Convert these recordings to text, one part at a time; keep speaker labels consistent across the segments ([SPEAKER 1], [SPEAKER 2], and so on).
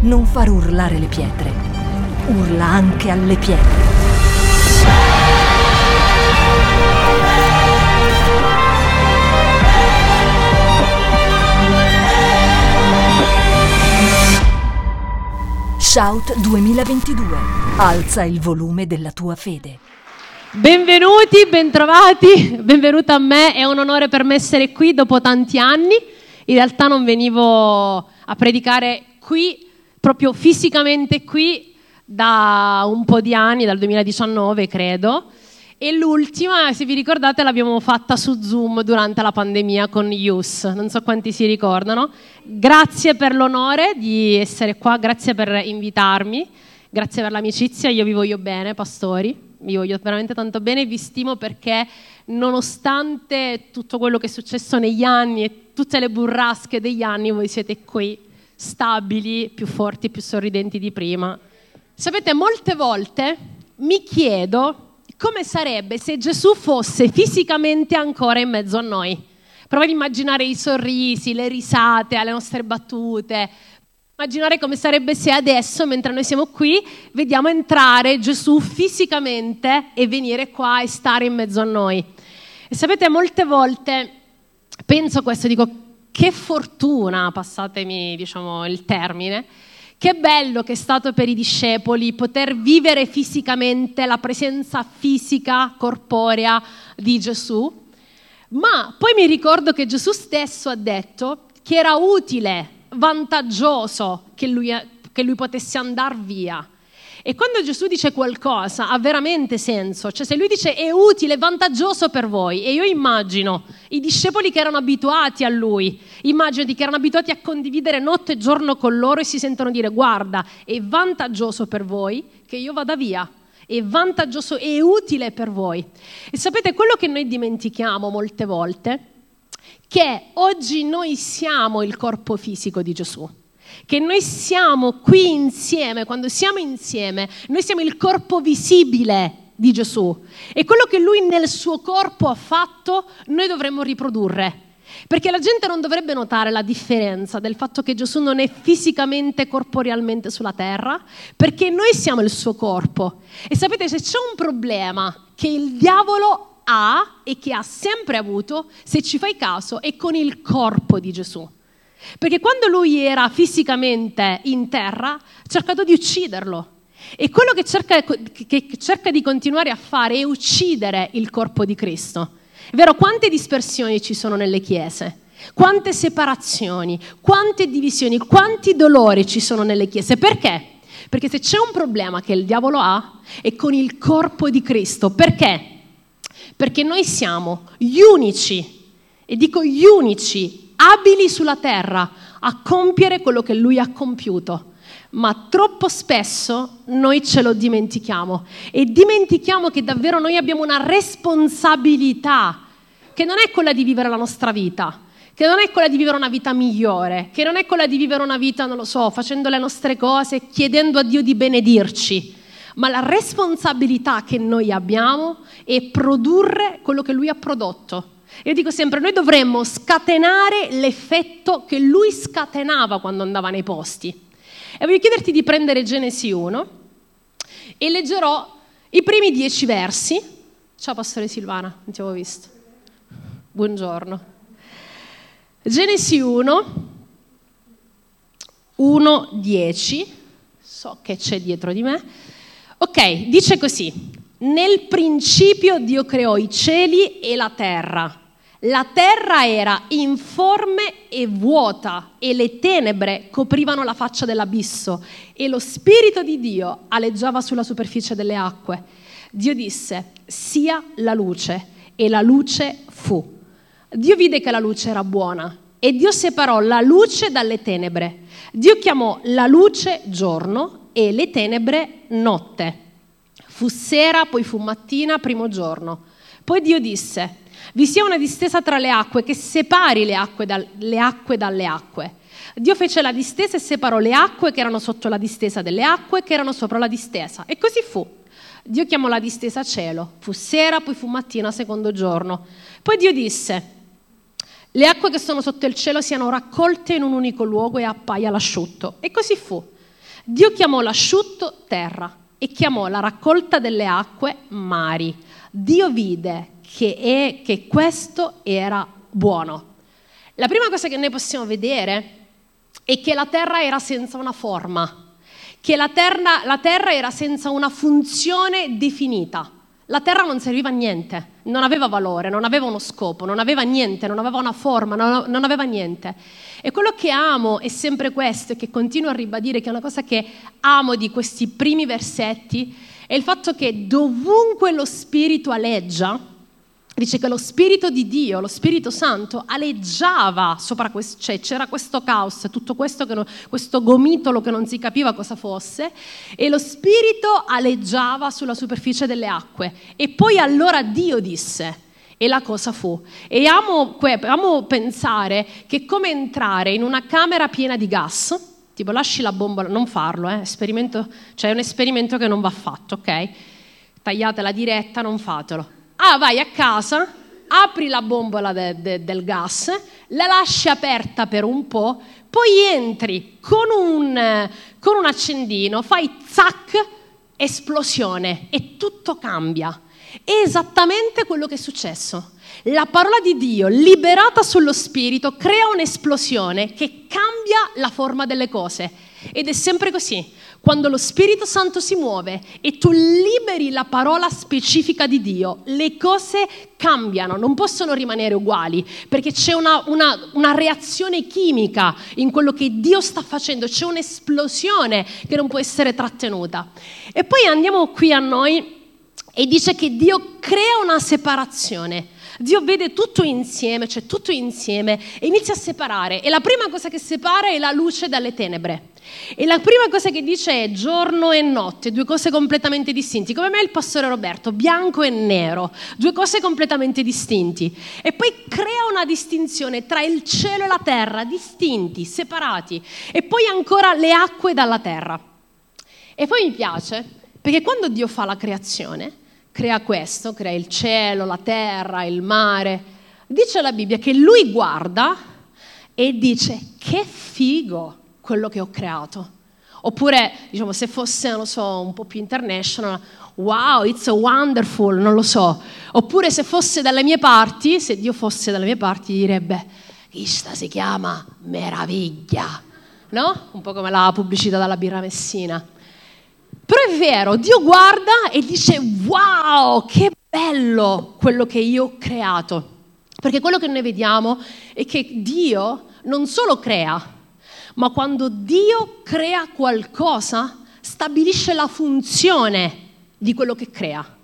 [SPEAKER 1] non far urlare le pietre, urla anche alle pietre. Shout 2022. Alza il volume della tua fede.
[SPEAKER 2] Benvenuti, bentrovati, benvenuta a me, è un onore per me essere qui dopo tanti anni. In realtà non venivo a predicare qui, proprio fisicamente qui, da un po' di anni, dal 2019 credo. E l'ultima, se vi ricordate, l'abbiamo fatta su Zoom durante la pandemia con Yus, non so quanti si ricordano. Grazie per l'onore di essere qua, grazie per invitarmi, grazie per l'amicizia, io vi voglio bene, pastori, vi voglio veramente tanto bene e vi stimo perché nonostante tutto quello che è successo negli anni e tutte le burrasche degli anni, voi siete qui, stabili, più forti, più sorridenti di prima. Sapete, molte volte mi chiedo come sarebbe se Gesù fosse fisicamente ancora in mezzo a noi. Prova ad immaginare i sorrisi, le risate alle nostre battute. Immaginare come sarebbe se adesso, mentre noi siamo qui, vediamo entrare Gesù fisicamente e venire qua e stare in mezzo a noi. E sapete, molte volte penso questo, dico, che fortuna, passatemi diciamo, il termine, che bello che è stato per i discepoli poter vivere fisicamente la presenza fisica, corporea di Gesù, ma poi mi ricordo che Gesù stesso ha detto che era utile, vantaggioso che lui, che lui potesse andare via e quando Gesù dice qualcosa ha veramente senso, cioè se lui dice è utile, vantaggioso per voi, e io immagino i discepoli che erano abituati a lui, immaginati che erano abituati a condividere notte e giorno con loro e si sentono dire guarda, è vantaggioso per voi che io vada via, è vantaggioso e utile per voi. E sapete quello che noi dimentichiamo molte volte? Che oggi noi siamo il corpo fisico di Gesù che noi siamo qui insieme, quando siamo insieme, noi siamo il corpo visibile di Gesù e quello che lui nel suo corpo ha fatto noi dovremmo riprodurre. Perché la gente non dovrebbe notare la differenza del fatto che Gesù non è fisicamente, corporealmente sulla terra, perché noi siamo il suo corpo. E sapete, se c'è un problema che il diavolo ha e che ha sempre avuto, se ci fai caso, è con il corpo di Gesù. Perché quando lui era fisicamente in terra, ha cercato di ucciderlo. E quello che cerca, che cerca di continuare a fare è uccidere il corpo di Cristo. È vero, quante dispersioni ci sono nelle chiese? Quante separazioni, quante divisioni, quanti dolori ci sono nelle chiese? Perché? Perché se c'è un problema che il diavolo ha è con il corpo di Cristo. Perché? Perché noi siamo gli unici, e dico gli unici abili sulla terra a compiere quello che lui ha compiuto. Ma troppo spesso noi ce lo dimentichiamo e dimentichiamo che davvero noi abbiamo una responsabilità che non è quella di vivere la nostra vita, che non è quella di vivere una vita migliore, che non è quella di vivere una vita, non lo so, facendo le nostre cose, chiedendo a Dio di benedirci, ma la responsabilità che noi abbiamo è produrre quello che Lui ha prodotto. Io dico sempre, noi dovremmo scatenare l'effetto che lui scatenava quando andava nei posti. E voglio chiederti di prendere Genesi 1 e leggerò i primi dieci versi. Ciao Pastore Silvana, non ti avevo visto. Buongiorno. Genesi 1, 1, 10. So che c'è dietro di me. Ok, dice così. Nel principio Dio creò i cieli e la terra. La terra era informe e vuota e le tenebre coprivano la faccia dell'abisso e lo Spirito di Dio aleggiava sulla superficie delle acque. Dio disse, sia la luce e la luce fu. Dio vide che la luce era buona e Dio separò la luce dalle tenebre. Dio chiamò la luce giorno e le tenebre notte. Fu sera, poi fu mattina, primo giorno. Poi Dio disse, vi sia una distesa tra le acque che separi le acque, da, le acque dalle acque. Dio fece la distesa e separò le acque che erano sotto la distesa delle acque che erano sopra la distesa. E così fu. Dio chiamò la distesa cielo. Fu sera, poi fu mattina, secondo giorno. Poi Dio disse, le acque che sono sotto il cielo siano raccolte in un unico luogo e appaia l'asciutto. E così fu. Dio chiamò l'asciutto terra e chiamò la raccolta delle acque mari. Dio vide che, è, che questo era buono. La prima cosa che noi possiamo vedere è che la terra era senza una forma, che la terra, la terra era senza una funzione definita. La terra non serviva a niente, non aveva valore, non aveva uno scopo, non aveva niente, non aveva una forma, non, aveva niente. E quello che amo è sempre questo e che continuo a ribadire, che è una cosa che amo di questi primi versetti, è il fatto che dovunque lo Spirito aleggia, dice che lo Spirito di Dio, lo Spirito Santo, aleggiava sopra questo, cioè c'era questo caos, tutto questo, non, questo gomitolo che non si capiva cosa fosse, e lo Spirito aleggiava sulla superficie delle acque. E poi allora Dio disse, e la cosa fu. E amo, amo pensare che come entrare in una camera piena di gas, tipo lasci la bombola, non farlo, eh, cioè è un esperimento che non va fatto, ok? Tagliate la diretta, non fatelo Ah, vai a casa, apri la bombola de, de, del gas, la lasci aperta per un po', poi entri con un, con un accendino, fai zac, esplosione e tutto cambia. È esattamente quello che è successo. La parola di Dio, liberata sullo spirito, crea un'esplosione che cambia la forma delle cose. Ed è sempre così. Quando lo Spirito Santo si muove e tu liberi la parola specifica di Dio, le cose cambiano, non possono rimanere uguali, perché c'è una, una, una reazione chimica in quello che Dio sta facendo, c'è un'esplosione che non può essere trattenuta. E poi andiamo qui a noi e dice che Dio crea una separazione. Dio vede tutto insieme, cioè tutto insieme, e inizia a separare. E la prima cosa che separa è la luce dalle tenebre. E la prima cosa che dice è giorno e notte, due cose completamente distinti, come me il pastore Roberto, bianco e nero, due cose completamente distinti. E poi crea una distinzione tra il cielo e la terra, distinti, separati, e poi ancora le acque dalla terra. E poi mi piace, perché quando Dio fa la creazione, crea questo, crea il cielo, la terra, il mare, dice la Bibbia che lui guarda e dice che figo quello che ho creato. Oppure, diciamo, se fosse, non so, un po' più international, wow, it's wonderful, non lo so. Oppure se fosse dalle mie parti, se Dio fosse dalle mie parti, direbbe, questa si chiama meraviglia, no? Un po' come la pubblicità della birra messina. Però è vero, Dio guarda e dice, wow, che bello quello che io ho creato. Perché quello che noi vediamo è che Dio non solo crea, ma quando Dio crea qualcosa, stabilisce la funzione di quello che crea.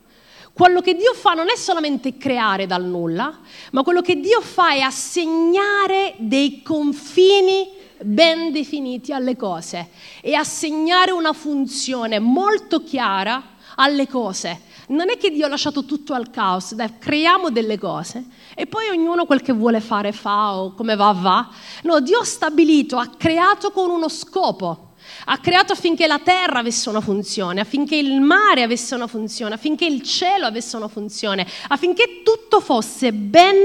[SPEAKER 2] Quello che Dio fa non è solamente creare dal nulla, ma quello che Dio fa è assegnare dei confini ben definiti alle cose e assegnare una funzione molto chiara alle cose. Non è che Dio ha lasciato tutto al caos, dai, creiamo delle cose e poi ognuno quel che vuole fare fa o come va va. No, Dio ha stabilito, ha creato con uno scopo. Ha creato affinché la terra avesse una funzione, affinché il mare avesse una funzione, affinché il cielo avesse una funzione, affinché tutto fosse ben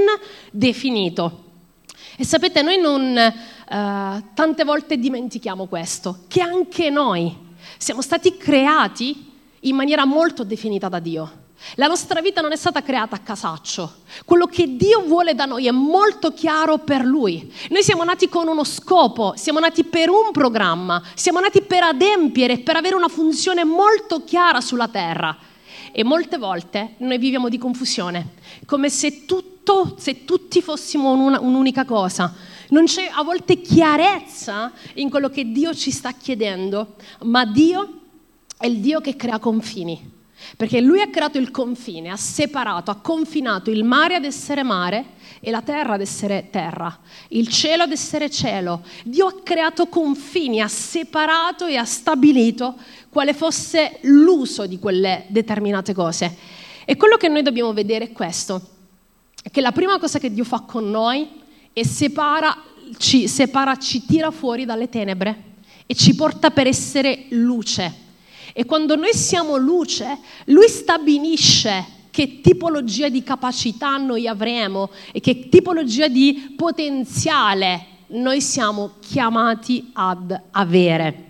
[SPEAKER 2] definito. E sapete, noi non eh, tante volte dimentichiamo questo, che anche noi siamo stati creati in maniera molto definita da Dio. La nostra vita non è stata creata a casaccio. Quello che Dio vuole da noi è molto chiaro per Lui. Noi siamo nati con uno scopo, siamo nati per un programma, siamo nati per adempiere, per avere una funzione molto chiara sulla terra. E molte volte noi viviamo di confusione, come se, tutto, se tutti fossimo un'unica cosa. Non c'è a volte chiarezza in quello che Dio ci sta chiedendo, ma Dio è il Dio che crea confini. Perché lui ha creato il confine, ha separato, ha confinato il mare ad essere mare e la terra ad essere terra, il cielo ad essere cielo. Dio ha creato confini, ha separato e ha stabilito quale fosse l'uso di quelle determinate cose. E quello che noi dobbiamo vedere è questo, che la prima cosa che Dio fa con noi è separa, ci, separa, ci tira fuori dalle tenebre e ci porta per essere luce e quando noi siamo luce, lui stabilisce che tipologia di capacità noi avremo e che tipologia di potenziale noi siamo chiamati ad avere.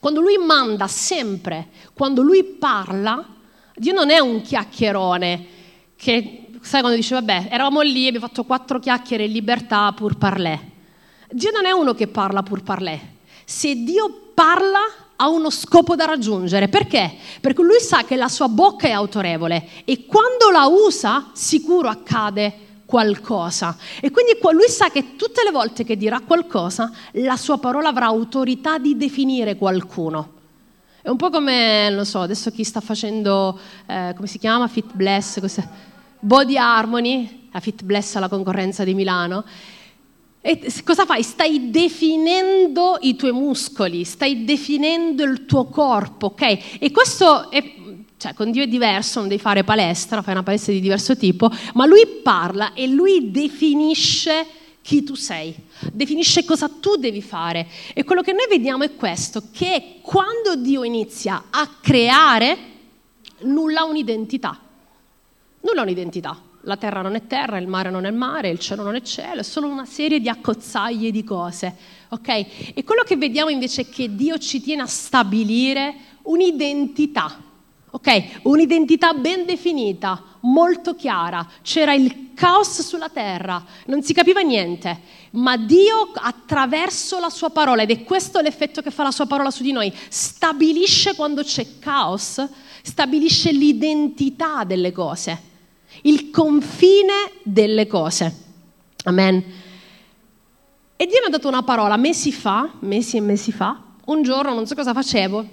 [SPEAKER 2] Quando lui manda sempre, quando lui parla, Dio non è un chiacchierone che, sai quando dice, vabbè, eravamo lì, abbiamo fatto quattro chiacchiere in libertà pur parlè. Dio non è uno che parla pur parlè. Se Dio parla ha uno scopo da raggiungere. Perché? Perché lui sa che la sua bocca è autorevole e quando la usa sicuro accade qualcosa. E quindi lui sa che tutte le volte che dirà qualcosa, la sua parola avrà autorità di definire qualcuno. È un po' come, non so, adesso chi sta facendo, eh, come si chiama? Fit Bless, cos'è? Body Harmony, la Fit Bless alla concorrenza di Milano. E cosa fai? Stai definendo i tuoi muscoli, stai definendo il tuo corpo, ok? E questo è, cioè con Dio è diverso, non devi fare palestra, fai una palestra di diverso tipo, ma lui parla e lui definisce chi tu sei, definisce cosa tu devi fare. E quello che noi vediamo è questo, che quando Dio inizia a creare, nulla ha un'identità. Nulla ha un'identità. La terra non è terra, il mare non è mare, il cielo non è cielo, è solo una serie di accozzaglie di cose. Ok? E quello che vediamo invece è che Dio ci tiene a stabilire un'identità Ok? Un'identità ben definita, molto chiara. C'era il caos sulla terra, non si capiva niente, ma Dio attraverso la sua parola, ed è questo l'effetto che fa la sua parola su di noi, stabilisce quando c'è caos, stabilisce l'identità delle cose, il confine delle cose. Amen. E Dio mi ha dato una parola mesi fa, mesi e mesi fa, un giorno non so cosa facevo,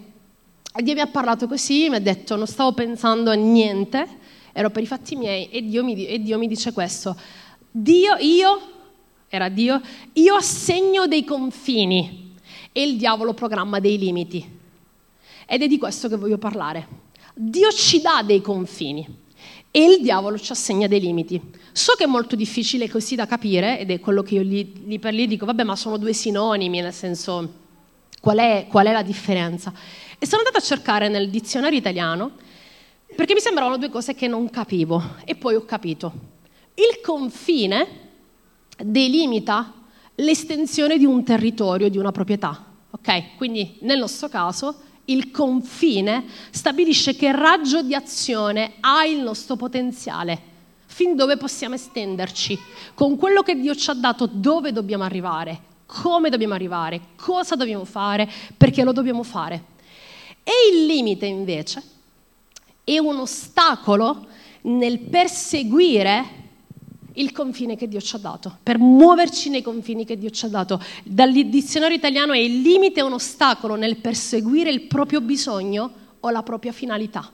[SPEAKER 2] Dio mi ha parlato così, mi ha detto non stavo pensando a niente, ero per i fatti miei e Dio mi, e Dio mi dice questo. Dio, io, era Dio, io assegno dei confini e il diavolo programma dei limiti. Ed è di questo che voglio parlare. Dio ci dà dei confini e il diavolo ci assegna dei limiti. So che è molto difficile così da capire ed è quello che io lì, lì per lì dico, vabbè ma sono due sinonimi, nel senso qual è, qual è la differenza? E sono andata a cercare nel dizionario italiano perché mi sembravano due cose che non capivo e poi ho capito. Il confine delimita l'estensione di un territorio, di una proprietà. Ok? Quindi nel nostro caso il confine stabilisce che raggio di azione ha il nostro potenziale, fin dove possiamo estenderci, con quello che Dio ci ha dato, dove dobbiamo arrivare, come dobbiamo arrivare, cosa dobbiamo fare, perché lo dobbiamo fare. E il limite invece è un ostacolo nel perseguire il confine che Dio ci ha dato, per muoverci nei confini che Dio ci ha dato. Dal dizionario italiano è il limite un ostacolo nel perseguire il proprio bisogno o la propria finalità.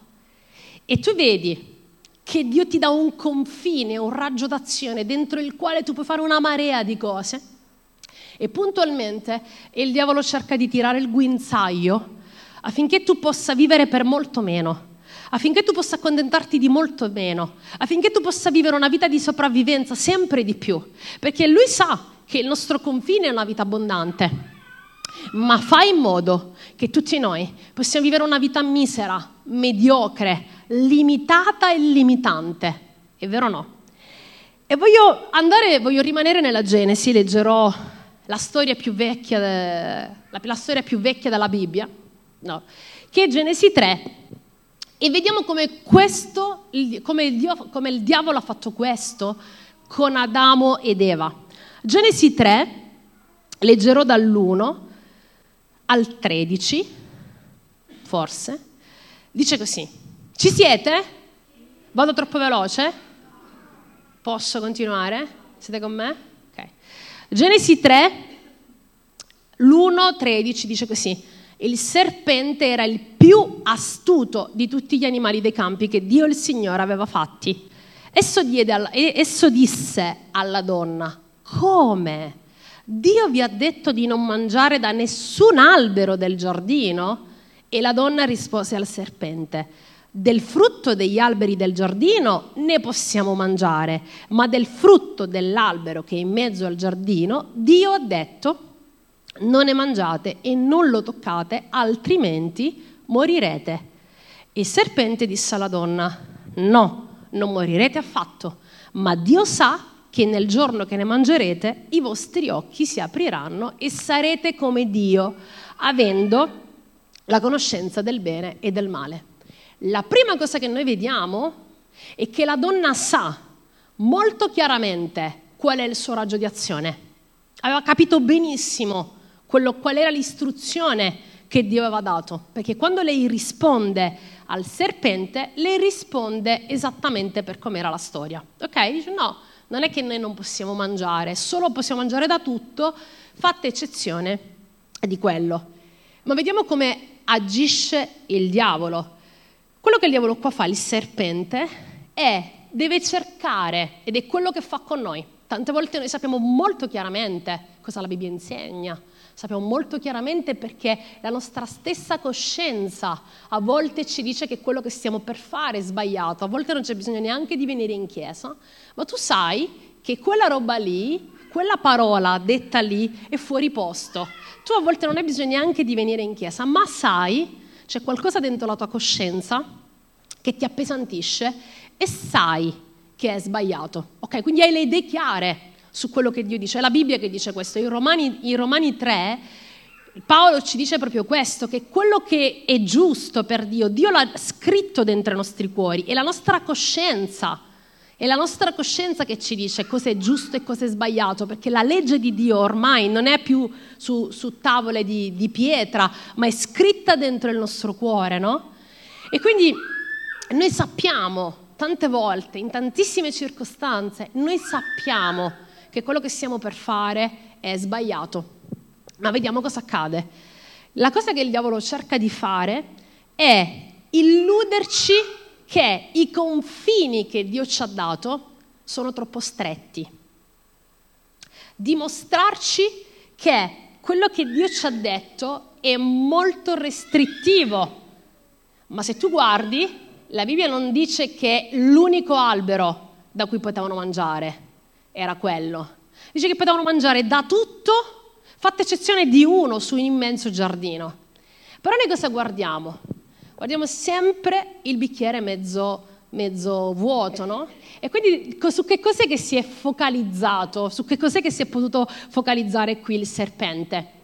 [SPEAKER 2] E tu vedi che Dio ti dà un confine, un raggio d'azione dentro il quale tu puoi fare una marea di cose e puntualmente il diavolo cerca di tirare il guinzaglio affinché tu possa vivere per molto meno, affinché tu possa accontentarti di molto meno, affinché tu possa vivere una vita di sopravvivenza sempre di più, perché lui sa che il nostro confine è una vita abbondante. Ma fai in modo che tutti noi possiamo vivere una vita misera, mediocre, limitata e limitante. È vero o no? E voglio andare, voglio rimanere nella Genesi, leggerò la storia più vecchia, la, la storia più vecchia della Bibbia, no, che è Genesi 3. E vediamo come, questo, come, il Dio, come il diavolo ha fatto questo con Adamo ed Eva. Genesi 3, leggerò dall'1 al 13, forse, dice così. Ci siete? Vado troppo veloce? Posso continuare? Siete con me? Ok. Genesi 3, l'1-13 dice così il serpente era il più astuto di tutti gli animali dei campi che Dio il Signore aveva fatti. Esso, alla, esso disse alla donna, come? Dio vi ha detto di non mangiare da nessun albero del giardino? E la donna rispose al serpente, del frutto degli alberi del giardino ne possiamo mangiare, ma del frutto dell'albero che è in mezzo al giardino Dio ha detto non ne mangiate e non lo toccate, altrimenti morirete. Il serpente disse alla donna, no, non morirete affatto, ma Dio sa che nel giorno che ne mangerete i vostri occhi si apriranno e sarete come Dio, avendo la conoscenza del bene e del male. La prima cosa che noi vediamo è che la donna sa molto chiaramente qual è il suo raggio di azione. Aveva capito benissimo quello, qual era l'istruzione che Dio aveva dato, perché quando lei risponde al serpente, lei risponde esattamente per com'era la storia. Ok? Dice no, non è che noi non possiamo mangiare, solo possiamo mangiare da tutto, fatta eccezione di quello. Ma vediamo come agisce il diavolo. Quello che il diavolo qua fa, il serpente, è, deve cercare, ed è quello che fa con noi. Tante volte noi sappiamo molto chiaramente cosa la Bibbia insegna, sappiamo molto chiaramente perché la nostra stessa coscienza a volte ci dice che quello che stiamo per fare è sbagliato, a volte non c'è bisogno neanche di venire in chiesa, ma tu sai che quella roba lì, quella parola detta lì è fuori posto. Tu a volte non hai bisogno neanche di venire in chiesa, ma sai, c'è qualcosa dentro la tua coscienza che ti appesantisce e sai che è sbagliato. Ok, quindi hai le idee chiare su quello che Dio dice. È la Bibbia che dice questo. In Romani, in Romani 3 Paolo ci dice proprio questo, che quello che è giusto per Dio, Dio l'ha scritto dentro i nostri cuori, è la nostra coscienza, è la nostra coscienza che ci dice cosa è giusto e cosa è sbagliato, perché la legge di Dio ormai non è più su, su tavole di, di, pietra, ma è scritta dentro il nostro cuore, no? E quindi noi sappiamo tante volte, in tantissime circostanze, noi sappiamo che quello che stiamo per fare è sbagliato. Ma vediamo cosa accade. La cosa che il diavolo cerca di fare è illuderci che i confini che Dio ci ha dato sono troppo stretti. Dimostrarci che quello che Dio ci ha detto è molto restrittivo. Ma se tu guardi, la Bibbia non dice che l'unico albero da cui potevano mangiare era quello. Dice che potevano mangiare da tutto, fatta eccezione di uno su un immenso giardino. Però noi cosa guardiamo? Guardiamo sempre il bicchiere mezzo, mezzo vuoto, no? E quindi su che cos'è che si è focalizzato, su che cos'è che si è potuto focalizzare qui il serpente?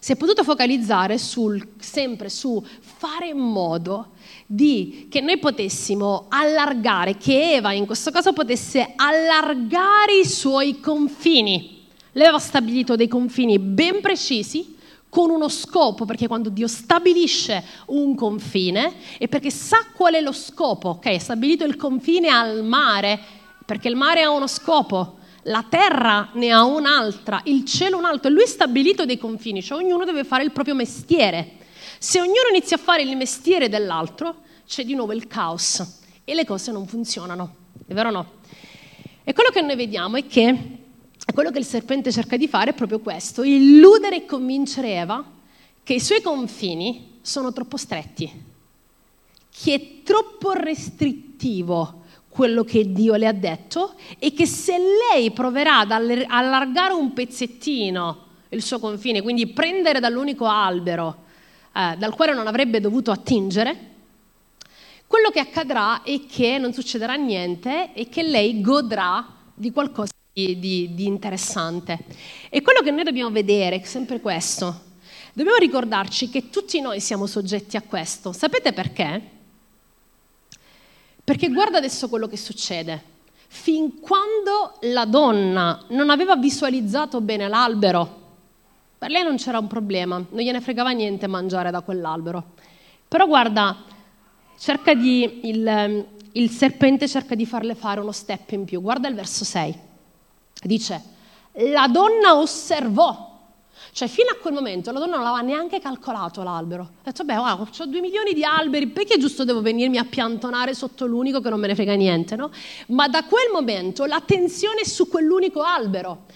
[SPEAKER 2] Si è potuto focalizzare sul, sempre su fare in modo di, che noi potessimo allargare, che Eva in questo caso potesse allargare i suoi confini. Lei aveva stabilito dei confini ben precisi con uno scopo, perché quando Dio stabilisce un confine è perché sa qual è lo scopo, ok? Ha stabilito il confine al mare, perché il mare ha uno scopo, la terra ne ha un'altra, il cielo un altro, e lui ha stabilito dei confini, cioè ognuno deve fare il proprio mestiere. Se ognuno inizia a fare il mestiere dell'altro, c'è di nuovo il caos e le cose non funzionano, è vero o no? E quello che noi vediamo è che quello che il serpente cerca di fare è proprio questo, illudere e convincere Eva che i suoi confini sono troppo stretti, che è troppo restrittivo quello che Dio le ha detto e che se lei proverà ad allargare un pezzettino il suo confine, quindi prendere dall'unico albero eh, dal quale non avrebbe dovuto attingere, quello che accadrà è che non succederà niente e che lei godrà di qualcosa di, di, di interessante. E quello che noi dobbiamo vedere è sempre questo. Dobbiamo ricordarci che tutti noi siamo soggetti a questo. Sapete perché? Perché guarda adesso quello che succede. Fin quando la donna non aveva visualizzato bene l'albero, per lei non c'era un problema, non gliene fregava niente mangiare da quell'albero. Però guarda, di, il, il serpente cerca di farle fare uno step in più. Guarda il verso 6. Dice, la donna osservò cioè, fino a quel momento la donna non aveva neanche calcolato l'albero. Ha detto, beh, wow, ho due milioni di alberi, perché giusto devo venirmi a piantonare sotto l'unico che non me ne frega niente, no? Ma da quel momento l'attenzione è su quell'unico albero.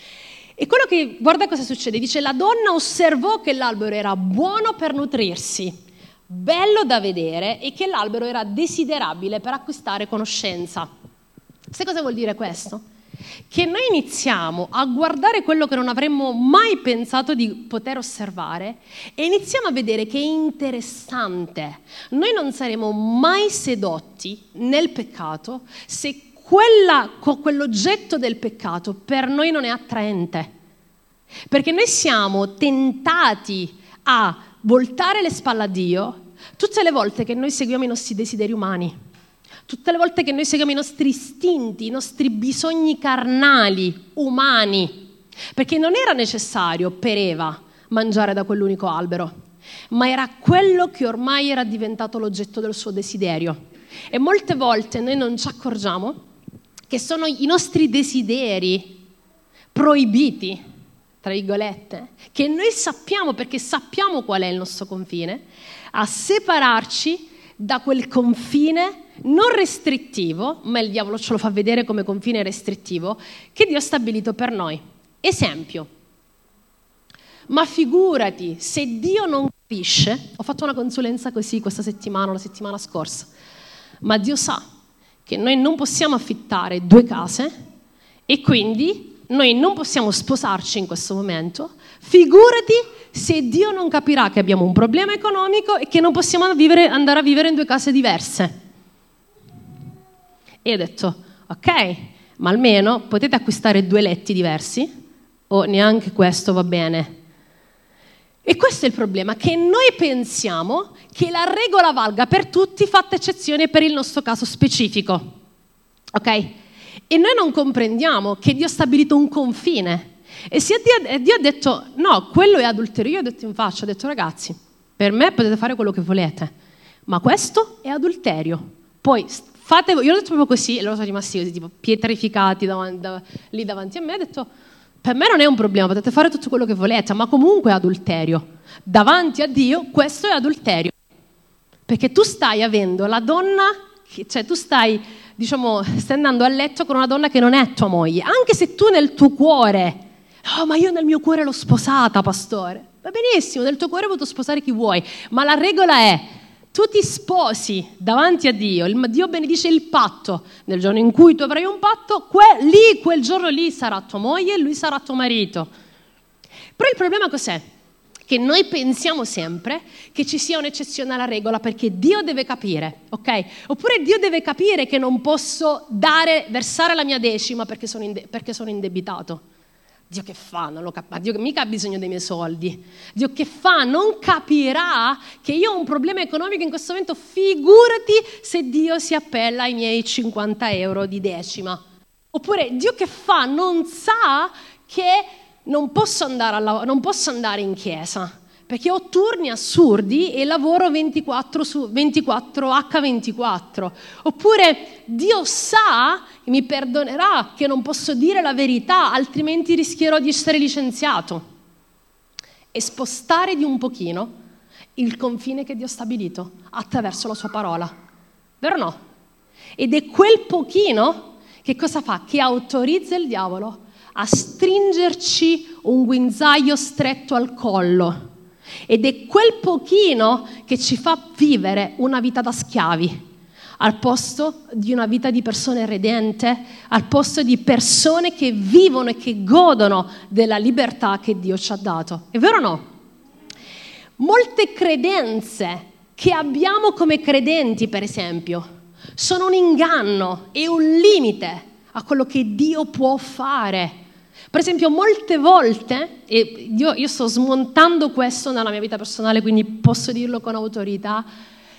[SPEAKER 2] E quello che, guarda cosa succede, dice, la donna osservò che l'albero era buono per nutrirsi, bello da vedere e che l'albero era desiderabile per acquistare conoscenza. Sai cosa vuol dire questo? Che noi iniziamo a guardare quello che non avremmo mai pensato di poter osservare e iniziamo a vedere che è interessante. Noi non saremo mai sedotti nel peccato se quella, quell'oggetto del peccato per noi non è attraente. Perché noi siamo tentati a voltare le spalle a Dio tutte le volte che noi seguiamo i nostri desideri umani, tutte le volte che noi seguiamo i nostri istinti, i nostri bisogni carnali, umani, perché non era necessario per Eva mangiare da quell'unico albero, ma era quello che ormai era diventato l'oggetto del suo desiderio. E molte volte noi non ci accorgiamo che sono i nostri desideri proibiti, tra virgolette, che noi sappiamo perché sappiamo qual è il nostro confine, a separarci da quel confine non restrittivo, ma il diavolo ce lo fa vedere come confine restrittivo, che Dio ha stabilito per noi. Esempio, ma figurati se Dio non capisce, ho fatto una consulenza così questa settimana, la settimana scorsa, ma Dio sa che noi non possiamo affittare due case e quindi noi non possiamo sposarci in questo momento, figurati se Dio non capirà che abbiamo un problema economico e che non possiamo vivere, andare a vivere in due case diverse. E ho detto, ok, ma almeno potete acquistare due letti diversi o neanche questo va bene. E questo è il problema, che noi pensiamo che la regola valga per tutti, fatta eccezione per il nostro caso specifico. Ok? E noi non comprendiamo che Dio ha stabilito un confine. E se Dio, Dio ha detto no, quello è adulterio, io ho detto in faccia, ho detto ragazzi, per me potete fare quello che volete, ma questo è adulterio. Poi fate, io l'ho detto proprio così, e loro sono rimasti così, tipo pietrificati davanti, da, lì davanti a me, ho detto per me non è un problema, potete fare tutto quello che volete, ma comunque è adulterio. Davanti a Dio questo è adulterio. Perché tu stai avendo la donna, cioè tu stai, diciamo, stai andando a letto con una donna che non è tua moglie, anche se tu nel tuo cuore, oh ma io nel mio cuore l'ho sposata, pastore. Va benissimo, nel tuo cuore puoi sposare chi vuoi, ma la regola è tu ti sposi davanti a Dio, Dio benedice il patto, nel giorno in cui tu avrai un patto, que- lì, quel giorno lì sarà tua moglie e lui sarà tuo marito. Però il problema cos'è? Che noi pensiamo sempre che ci sia un'eccezione alla regola perché Dio deve capire, ok? Oppure Dio deve capire che non posso dare, versare la mia decima perché sono, inde- perché sono indebitato. Dio che fa? Non lo capisce. Dio mica ha bisogno dei miei soldi. Dio che fa? Non capirà che io ho un problema economico in questo momento. Figurati se Dio si appella ai miei 50 euro di decima. Oppure Dio che fa? Non sa che non posso andare, alla, non posso andare in chiesa perché ho turni assurdi e lavoro 24 su 24 H24. Oppure Dio sa e mi perdonerà che non posso dire la verità, altrimenti rischierò di essere licenziato. E spostare di un pochino il confine che Dio ha stabilito attraverso la sua parola. Vero o no? Ed è quel pochino che cosa fa? Che autorizza il diavolo a stringerci un guinzaglio stretto al collo ed è quel pochino che ci fa vivere una vita da schiavi, al posto di una vita di persone redente, al posto di persone che vivono e che godono della libertà che Dio ci ha dato. È vero o no? Molte credenze che abbiamo come credenti, per esempio, sono un inganno e un limite a quello che Dio può fare per esempio, molte volte, e io, io sto smontando questo nella mia vita personale, quindi posso dirlo con autorità,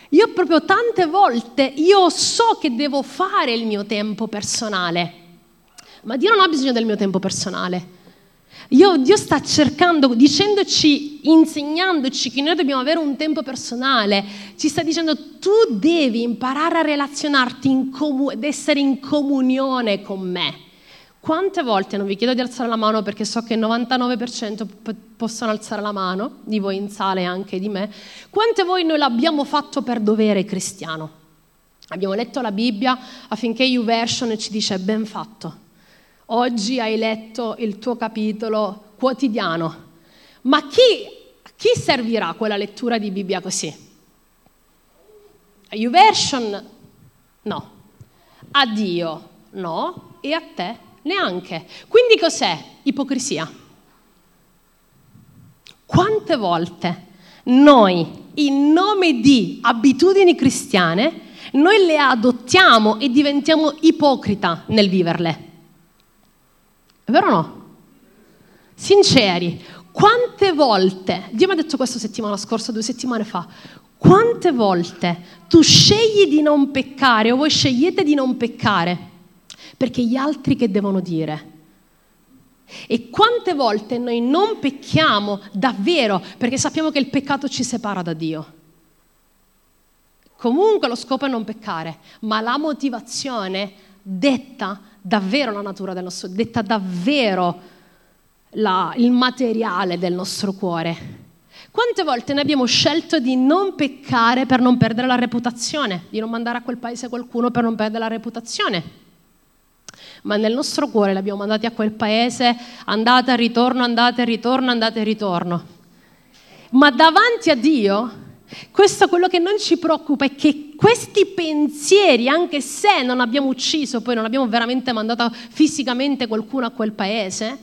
[SPEAKER 2] io proprio tante volte, io so che devo fare il mio tempo personale, ma Dio non ha bisogno del mio tempo personale. Io, Dio sta cercando, dicendoci, insegnandoci che noi dobbiamo avere un tempo personale, ci sta dicendo tu devi imparare a relazionarti comu- ed essere in comunione con me. Quante volte, non vi chiedo di alzare la mano perché so che il 99% p- possono alzare la mano, di voi in sala e anche di me, quante voi noi l'abbiamo fatto per dovere cristiano? Abbiamo letto la Bibbia affinché YouVersion ci dice ben fatto. Oggi hai letto il tuo capitolo quotidiano, ma chi, chi servirà quella lettura di Bibbia così? A YouVersion? No. A Dio? No. E a te? Neanche. Quindi cos'è? Ipocrisia. Quante volte noi, in nome di abitudini cristiane, noi le adottiamo e diventiamo ipocrita nel viverle? È vero o no? Sinceri, quante volte, Dio mi ha detto questo settimana scorsa, due settimane fa, quante volte tu scegli di non peccare o voi scegliete di non peccare perché gli altri che devono dire? E quante volte noi non pecchiamo davvero perché sappiamo che il peccato ci separa da Dio? Comunque lo scopo è non peccare, ma la motivazione detta davvero la natura del nostro, detta davvero la, il materiale del nostro cuore. Quante volte noi abbiamo scelto di non peccare per non perdere la reputazione, di non mandare a quel paese qualcuno per non perdere la reputazione? Ma nel nostro cuore l'abbiamo mandati a quel paese, andate e ritorno, andate e ritorno, andate e ritorno. Ma davanti a Dio, questo quello che non ci preoccupa, è che questi pensieri, anche se non abbiamo ucciso, poi non abbiamo veramente mandato fisicamente qualcuno a quel paese,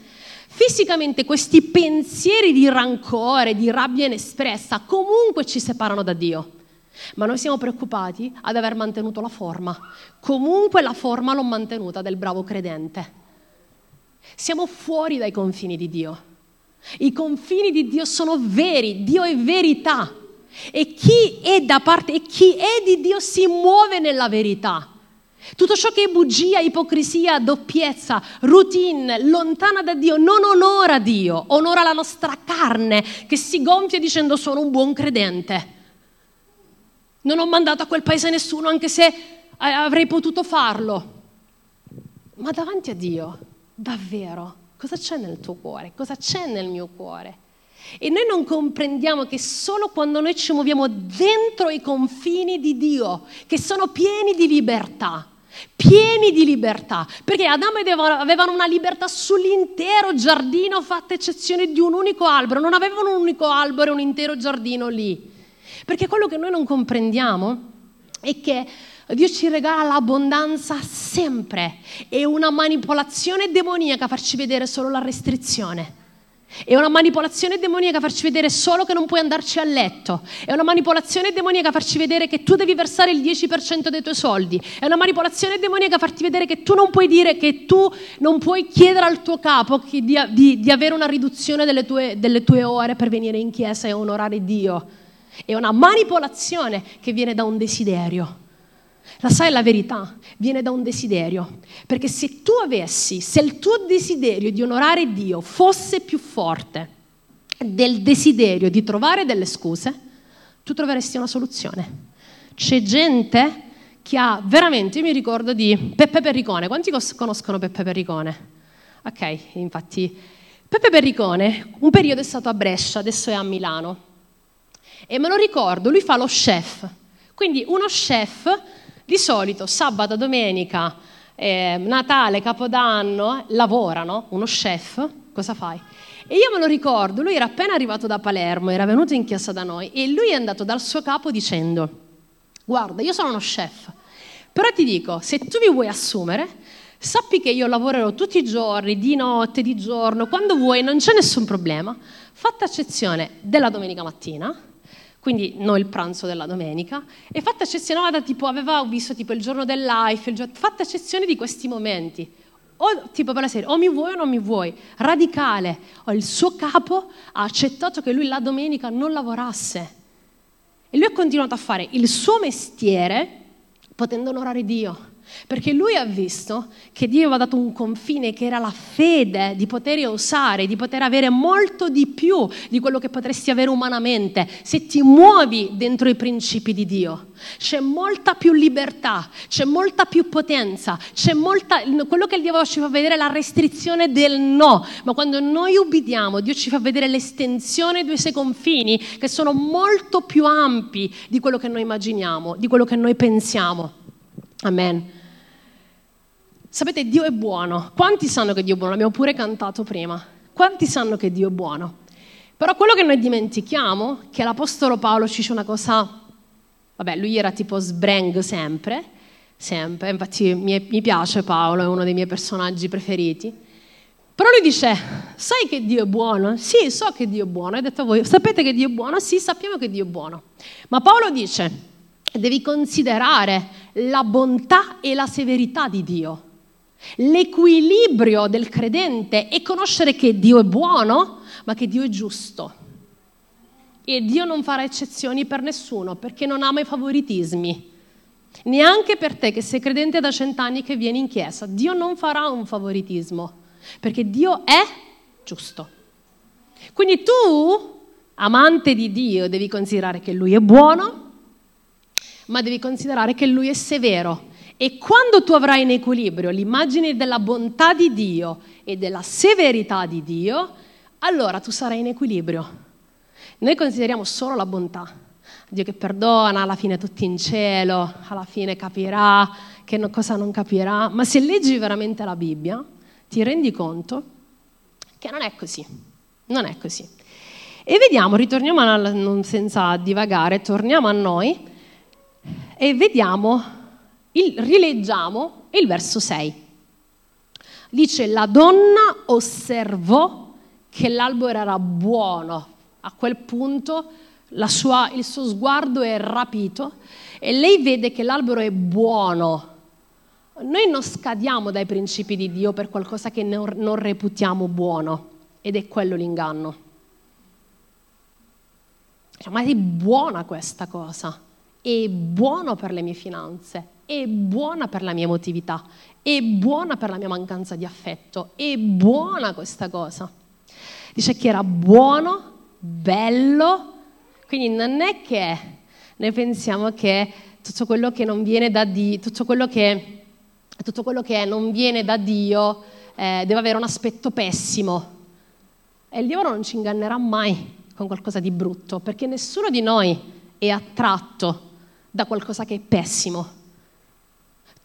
[SPEAKER 2] fisicamente questi pensieri di rancore, di rabbia inespressa, comunque ci separano da Dio. Ma noi siamo preoccupati ad aver mantenuto la forma. Comunque la forma l'ho mantenuta del bravo credente. Siamo fuori dai confini di Dio. I confini di Dio sono veri, Dio è verità. E chi è da parte e chi è di Dio si muove nella verità. Tutto ciò che è bugia, ipocrisia, doppiezza, routine, lontana da Dio, non onora Dio, onora la nostra carne che si gonfia dicendo sono un buon credente. Non ho mandato a quel paese nessuno anche se avrei potuto farlo. Ma davanti a Dio, davvero, cosa c'è nel tuo cuore? Cosa c'è nel mio cuore? E noi non comprendiamo che solo quando noi ci muoviamo dentro i confini di Dio, che sono pieni di libertà, pieni di libertà, perché Adamo ed Eva avevano una libertà sull'intero giardino fatta eccezione di un unico albero, non avevano un unico albero e un intero giardino lì. Perché quello che noi non comprendiamo è che Dio ci regala l'abbondanza sempre. È una manipolazione demoniaca farci vedere solo la restrizione. È una manipolazione demoniaca farci vedere solo che non puoi andarci a letto. È una manipolazione demoniaca farci vedere che tu devi versare il 10% dei tuoi soldi. È una manipolazione demoniaca farti vedere che tu non puoi dire che tu non puoi chiedere al tuo capo di, di, di avere una riduzione delle tue, delle tue ore per venire in chiesa e onorare Dio. È una manipolazione che viene da un desiderio. La sai la verità? Viene da un desiderio. Perché se tu avessi, se il tuo desiderio di onorare Dio fosse più forte del desiderio di trovare delle scuse, tu troveresti una soluzione. C'è gente che ha veramente, io mi ricordo di Peppe Perricone. Quanti conoscono Peppe Perricone? Ok, infatti Peppe Perricone un periodo è stato a Brescia, adesso è a Milano. E me lo ricordo, lui fa lo chef. Quindi uno chef di solito sabato, domenica, eh, Natale, Capodanno, lavorano, uno chef, cosa fai? E io me lo ricordo, lui era appena arrivato da Palermo, era venuto in chiesa da noi e lui è andato dal suo capo dicendo, guarda, io sono uno chef, però ti dico, se tu mi vuoi assumere, sappi che io lavorerò tutti i giorni, di notte, di giorno, quando vuoi, non c'è nessun problema, fatta eccezione della domenica mattina, quindi non il pranzo della domenica, e fatta eccezione, tipo, aveva visto tipo il giorno del life, giorno, fatta eccezione di questi momenti, o tipo per la serie, o mi vuoi o non mi vuoi, radicale, o il suo capo ha accettato che lui la domenica non lavorasse. E lui ha continuato a fare il suo mestiere potendo onorare Dio. Perché lui ha visto che Dio aveva dato un confine che era la fede di poter osare, di poter avere molto di più di quello che potresti avere umanamente se ti muovi dentro i principi di Dio. C'è molta più libertà, c'è molta più potenza, c'è molta... Quello che Dio ci fa vedere è la restrizione del no, ma quando noi ubbidiamo Dio ci fa vedere l'estensione dei suoi confini che sono molto più ampi di quello che noi immaginiamo, di quello che noi pensiamo. Amen. Sapete, Dio è buono. Quanti sanno che Dio è buono? L'abbiamo pure cantato prima. Quanti sanno che Dio è buono? Però quello che noi dimentichiamo che l'Apostolo Paolo ci dice una cosa, vabbè, lui era tipo sbreng sempre, sempre, infatti mi, mi piace Paolo, è uno dei miei personaggi preferiti. Però lui dice, sai che Dio è buono? Sì, so che Dio è buono. Hai detto a voi, sapete che Dio è buono? Sì, sappiamo che Dio è buono. Ma Paolo dice, devi considerare la bontà e la severità di Dio. L'equilibrio del credente è conoscere che Dio è buono, ma che Dio è giusto. E Dio non farà eccezioni per nessuno, perché non ama i favoritismi. Neanche per te che sei credente da cent'anni che vieni in chiesa. Dio non farà un favoritismo, perché Dio è giusto. Quindi tu, amante di Dio, devi considerare che Lui è buono, ma devi considerare che Lui è severo. E quando tu avrai in equilibrio l'immagine della bontà di Dio e della severità di Dio, allora tu sarai in equilibrio. Noi consideriamo solo la bontà. Dio che perdona, alla fine tutti in cielo, alla fine capirà che no, cosa non capirà, ma se leggi veramente la Bibbia ti rendi conto che non è così, non è così. E vediamo, ritorniamo non senza divagare, torniamo a noi e vediamo, il, rileggiamo il verso 6. Dice, la donna osservò che l'albero era buono. A quel punto sua, il suo sguardo è rapito e lei vede che l'albero è buono. Noi non scadiamo dai principi di Dio per qualcosa che non, non reputiamo buono ed è quello l'inganno. Ma è buona questa cosa è buono per le mie finanze, è buona per la mia emotività, è buona per la mia mancanza di affetto, è buona questa cosa. Dice che era buono, bello, quindi non è che noi pensiamo che tutto quello che non viene da Dio, tutto quello che, tutto quello che non viene da Dio eh, deve avere un aspetto pessimo. E il diavolo non ci ingannerà mai con qualcosa di brutto, perché nessuno di noi è attratto da qualcosa che è pessimo.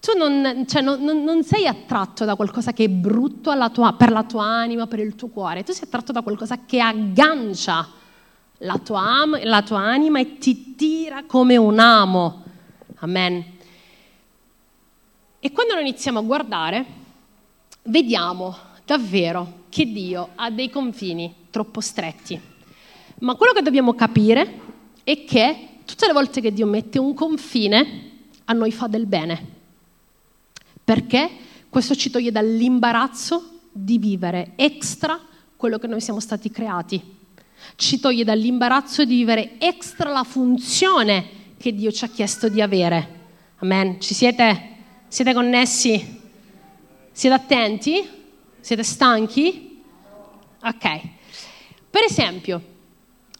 [SPEAKER 2] Tu non, cioè, non, non sei attratto da qualcosa che è brutto tua, per la tua anima, per il tuo cuore, tu sei attratto da qualcosa che aggancia la tua, la tua anima e ti tira come un amo. Amen. E quando noi iniziamo a guardare, vediamo davvero che Dio ha dei confini troppo stretti. Ma quello che dobbiamo capire è che tutte le volte che Dio mette un confine, a noi fa del bene. Perché questo ci toglie dall'imbarazzo di vivere extra quello che noi siamo stati creati. Ci toglie dall'imbarazzo di vivere extra la funzione che Dio ci ha chiesto di avere. Amen. Ci siete? Siete connessi? Siete attenti? Siete stanchi? Ok. Per esempio,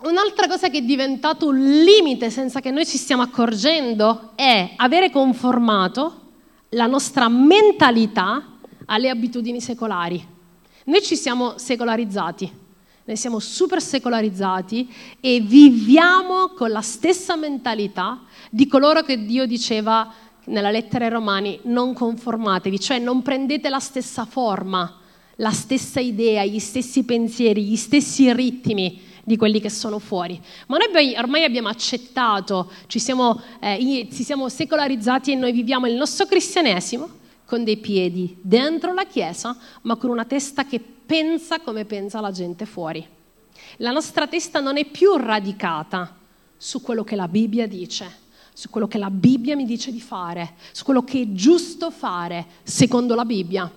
[SPEAKER 2] Un'altra cosa che è diventato un limite senza che noi ci stiamo accorgendo è avere conformato la nostra mentalità alle abitudini secolari. Noi ci siamo secolarizzati, noi siamo super secolarizzati e viviamo con la stessa mentalità di coloro che Dio diceva nella lettera ai Romani, non conformatevi, cioè non prendete la stessa forma, la stessa idea, gli stessi pensieri, gli stessi ritmi di quelli che sono fuori. Ma noi ormai abbiamo accettato, ci siamo, eh, ci siamo secolarizzati e noi viviamo il nostro cristianesimo con dei piedi dentro la Chiesa, ma con una testa che pensa come pensa la gente fuori. La nostra testa non è più radicata su quello che la Bibbia dice, su quello che la Bibbia mi dice di fare, su quello che è giusto fare secondo la Bibbia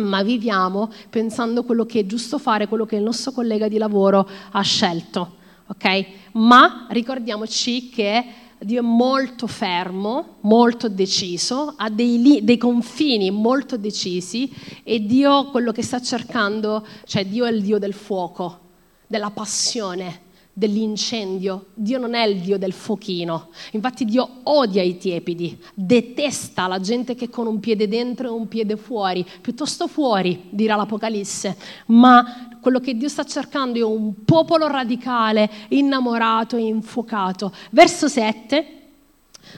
[SPEAKER 2] ma viviamo pensando quello che è giusto fare, quello che il nostro collega di lavoro ha scelto. Okay? Ma ricordiamoci che Dio è molto fermo, molto deciso, ha dei, dei, confini molto decisi e Dio quello che sta cercando, cioè Dio è il Dio del fuoco, della passione, dell'incendio. Dio non è il Dio del fuochino. Infatti Dio odia i tiepidi, detesta la gente che con un piede dentro e un piede fuori, piuttosto fuori, dirà l'Apocalisse. Ma quello che Dio sta cercando è un popolo radicale, innamorato e infuocato. Verso 7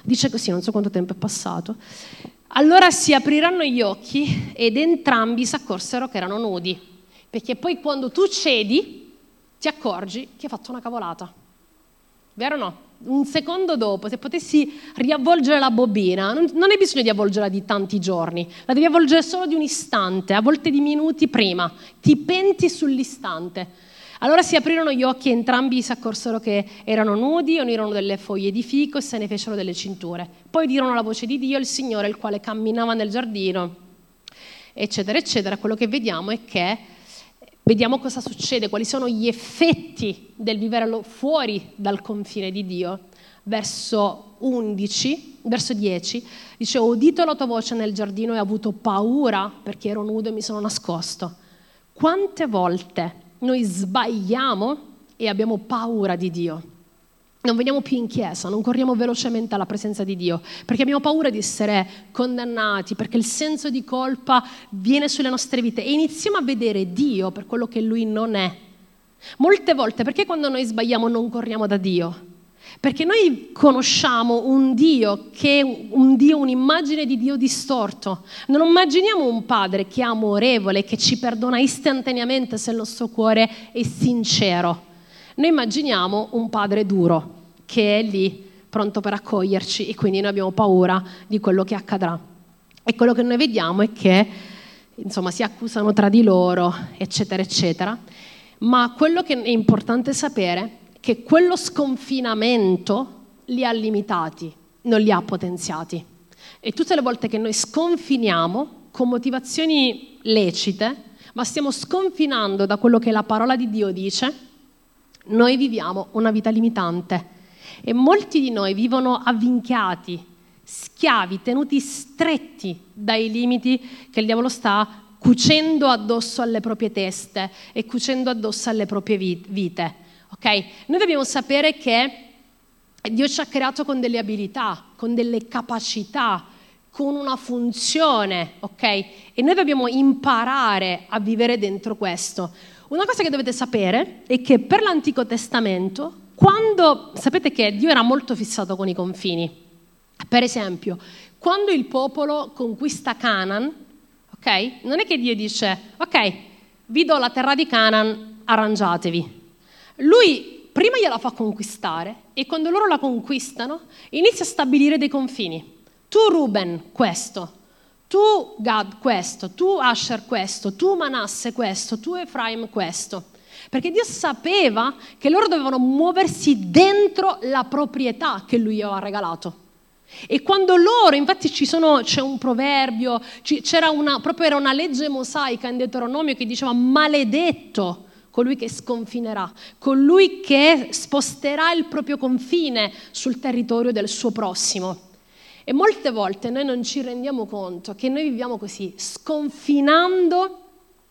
[SPEAKER 2] dice così, non so quanto tempo è passato. Allora si apriranno gli occhi ed entrambi si accorsero che erano nudi. Perché poi quando tu cedi, ti accorgi che hai fatto una cavolata. Vero o no? Un secondo dopo, se potessi riavvolgere la bobina, non, non hai bisogno di avvolgerla di tanti giorni, la devi avvolgere solo di un istante, a volte di minuti prima. Ti penti sull'istante. Allora si aprirono gli occhi e entrambi si accorsero che erano nudi, unirono delle foglie di fico e se ne fecero delle cinture. Poi dirono la voce di Dio, il Signore, il quale camminava nel giardino eccetera, eccetera, quello che vediamo è che vediamo cosa succede, quali sono gli effetti del vivere fuori dal confine di Dio. Verso 11, verso 10, dice: Ho udito la tua voce nel giardino e ho avuto paura perché ero nudo e mi sono nascosto. Quante volte noi sbagliamo e abbiamo paura di Dio? Non veniamo più in chiesa, non corriamo velocemente alla presenza di Dio, perché abbiamo paura di essere condannati, perché il senso di colpa viene sulle nostre vite e iniziamo a vedere Dio per quello che Lui non è. Molte volte, perché quando noi sbagliamo non corriamo da Dio? Perché noi conosciamo un Dio che è un Dio, un'immagine di Dio distorto. Non immaginiamo un Padre che è amorevole, che ci perdona istantaneamente se il nostro cuore è sincero. Noi immaginiamo un Padre duro, che è lì pronto per accoglierci e quindi noi abbiamo paura di quello che accadrà. E quello che noi vediamo è che insomma, si accusano tra di loro, eccetera, eccetera. Ma quello che è importante sapere è che quello sconfinamento li ha limitati, non li ha potenziati. E tutte le volte che noi sconfiniamo con motivazioni lecite, ma stiamo sconfinando da quello che la parola di Dio dice, noi viviamo una vita limitante e molti di noi vivono avvinchiati, schiavi, tenuti stretti dai limiti che il diavolo sta cucendo addosso alle proprie teste e cucendo addosso alle proprie vite. Okay? Noi dobbiamo sapere che Dio ci ha creato con delle abilità, con delle capacità, con una funzione, ok? E noi dobbiamo imparare a vivere dentro questo. Una cosa che dovete sapere è che per l'Antico Testamento quando, sapete che Dio era molto fissato con i confini. Per esempio, quando il popolo conquista Canaan, ok? Non è che Dio dice, ok, vi do la terra di Canaan, arrangiatevi. Lui prima gliela fa conquistare e quando loro la conquistano inizia a stabilire dei confini. Tu Ruben questo, tu Gad questo, tu Asher questo, tu Manasse questo, tu Efraim questo. Perché Dio sapeva che loro dovevano muoversi dentro la proprietà che lui aveva regalato. E quando loro, infatti sono, c'è un proverbio, c'era una, proprio era una legge mosaica in Deuteronomio che diceva maledetto colui che sconfinerà, colui che sposterà il proprio confine sul territorio del suo prossimo. E molte volte noi non ci rendiamo conto che noi viviamo così, sconfinando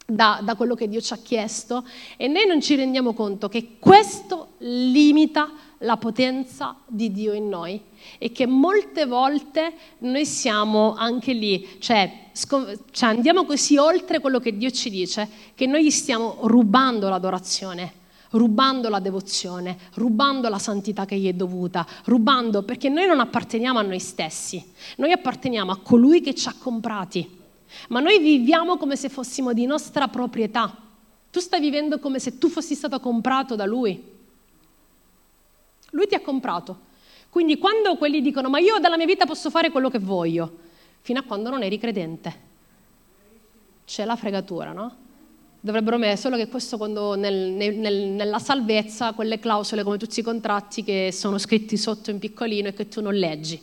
[SPEAKER 2] da, da, quello che Dio ci ha chiesto e noi non ci rendiamo conto che questo limita la potenza di Dio in noi e che molte volte noi siamo anche lì, cioè, scon- cioè andiamo così oltre quello che Dio ci dice che noi gli stiamo rubando l'adorazione rubando la devozione, rubando la santità che gli è dovuta, rubando perché noi non apparteniamo a noi stessi, noi apparteniamo a colui che ci ha comprati ma noi viviamo come se fossimo di nostra proprietà. Tu stai vivendo come se tu fossi stato comprato da lui. Lui ti ha comprato. Quindi quando quelli dicono ma io dalla mia vita posso fare quello che voglio, fino a quando non eri credente. C'è la fregatura, no? Dovrebbero mettere solo che questo quando nel, nel, nella salvezza, quelle clausole come tutti i contratti che sono scritti sotto in piccolino e che tu non leggi.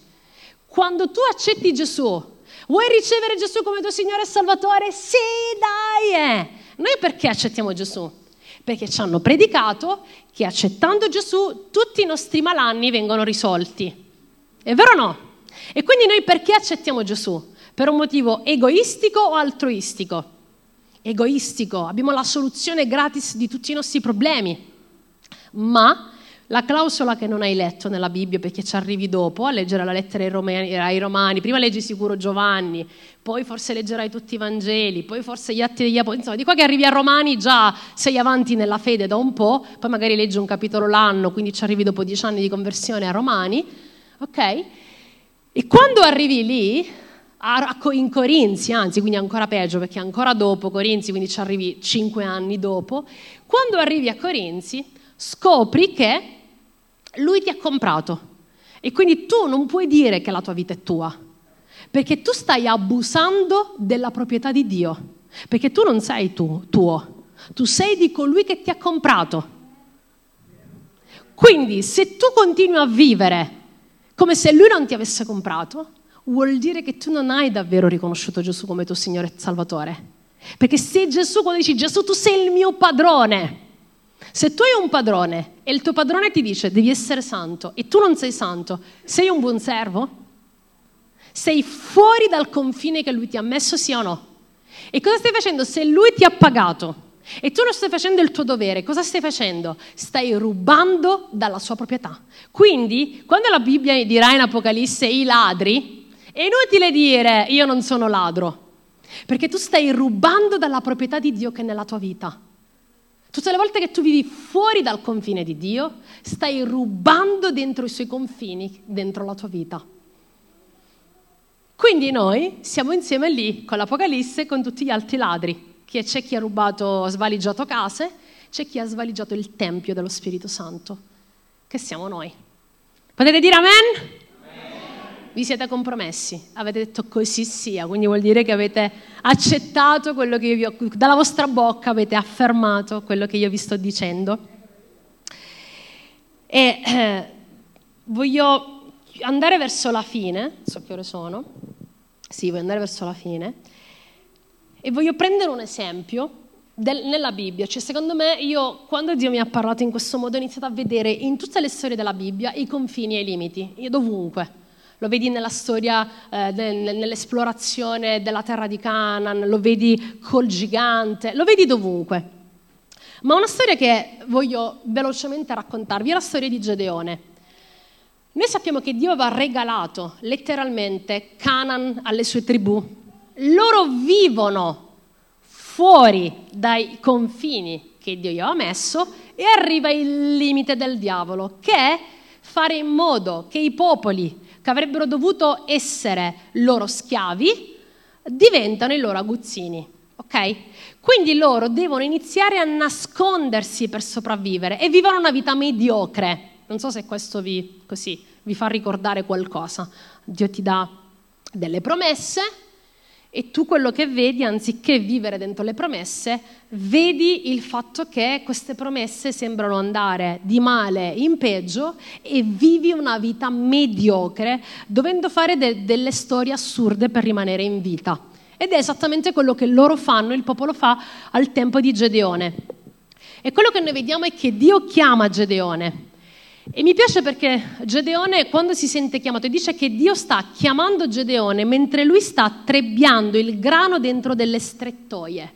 [SPEAKER 2] Quando tu accetti Gesù Vuoi ricevere Gesù come tuo Signore e Salvatore? Sì, dai! Eh. Noi perché accettiamo Gesù? Perché ci hanno predicato che accettando Gesù tutti i nostri malanni vengono risolti. È vero o no? E quindi noi perché accettiamo Gesù? Per un motivo egoistico o altruistico? Egoistico, abbiamo la soluzione gratis di tutti i nostri problemi. Ma la clausola che non hai letto nella Bibbia perché ci arrivi dopo a leggere la lettera ai romani, ai romani, prima leggi sicuro Giovanni, poi forse leggerai tutti i Vangeli, poi forse gli atti degli Apostoli, insomma di qua che arrivi a Romani già sei avanti nella fede da un po', poi magari leggi un capitolo l'anno, quindi ci arrivi dopo dieci anni di conversione a Romani, ok? E quando arrivi lì, in Corinzi, anzi, quindi ancora peggio perché ancora dopo Corinzi, quindi ci arrivi cinque anni dopo, quando arrivi a Corinzi scopri che lui ti ha comprato e quindi tu non puoi dire che la tua vita è tua, perché tu stai abusando della proprietà di Dio, perché tu non sei tu, tuo, tu sei di colui che ti ha comprato. Quindi se tu continui a vivere come se lui non ti avesse comprato, vuol dire che tu non hai davvero riconosciuto Gesù come tuo Signore e Salvatore. Perché se Gesù, quando dici Gesù, tu sei il mio padrone, se tu hai un padrone e il tuo padrone ti dice devi essere santo e tu non sei santo, sei un buon servo? Sei fuori dal confine che lui ti ha messo, sì o no? E cosa stai facendo? Se lui ti ha pagato e tu non stai facendo il tuo dovere, cosa stai facendo? Stai rubando dalla sua proprietà. Quindi, quando la Bibbia dirà in Apocalisse i ladri, è inutile dire io non sono ladro, perché tu stai rubando dalla proprietà di Dio che è nella tua vita. Tutte le volte che tu vivi fuori dal confine di Dio, stai rubando dentro i suoi confini, dentro la tua vita. Quindi noi siamo insieme lì con l'Apocalisse e con tutti gli altri ladri c'è chi ha rubato, svaligiato case, c'è chi ha svaligiato il Tempio dello Spirito Santo, che siamo noi. Potete dire amen? Vi siete compromessi, avete detto così sia, quindi vuol dire che avete accettato quello che io vi ho, dalla vostra bocca avete affermato quello che io vi sto dicendo. E eh, voglio andare verso la fine, so che ore sono, sì, voglio andare verso la fine e voglio prendere un esempio del, nella Bibbia, cioè secondo me io quando Dio mi ha parlato in questo modo ho iniziato a vedere in tutte le storie della Bibbia i confini e i limiti, io dovunque. Lo vedi nella storia, eh, nell'esplorazione della terra di Canaan, lo vedi col gigante, lo vedi dovunque. Ma una storia che voglio velocemente raccontarvi è la storia di Gedeone. Noi sappiamo che Dio aveva regalato letteralmente Canaan alle sue tribù, loro vivono fuori dai confini che Dio gli aveva messo e arriva il limite del diavolo, che è fare in modo che i popoli che avrebbero dovuto essere loro schiavi diventano i loro aguzzini. Ok? Quindi loro devono iniziare a nascondersi per sopravvivere e vivono una vita mediocre. Non so se questo vi, così, vi fa ricordare qualcosa. Dio ti dà delle promesse, e tu quello che vedi, anziché vivere dentro le promesse, vedi il fatto che queste promesse sembrano andare di male in peggio e vivi una vita mediocre, dovendo fare de- delle storie assurde per rimanere in vita. Ed è esattamente quello che loro fanno, il popolo fa al tempo di Gedeone. E quello che noi vediamo è che Dio chiama Gedeone e mi piace perché Gedeone, quando si sente chiamato, dice che Dio sta chiamando Gedeone mentre lui sta trebbiando il grano dentro delle strettoie,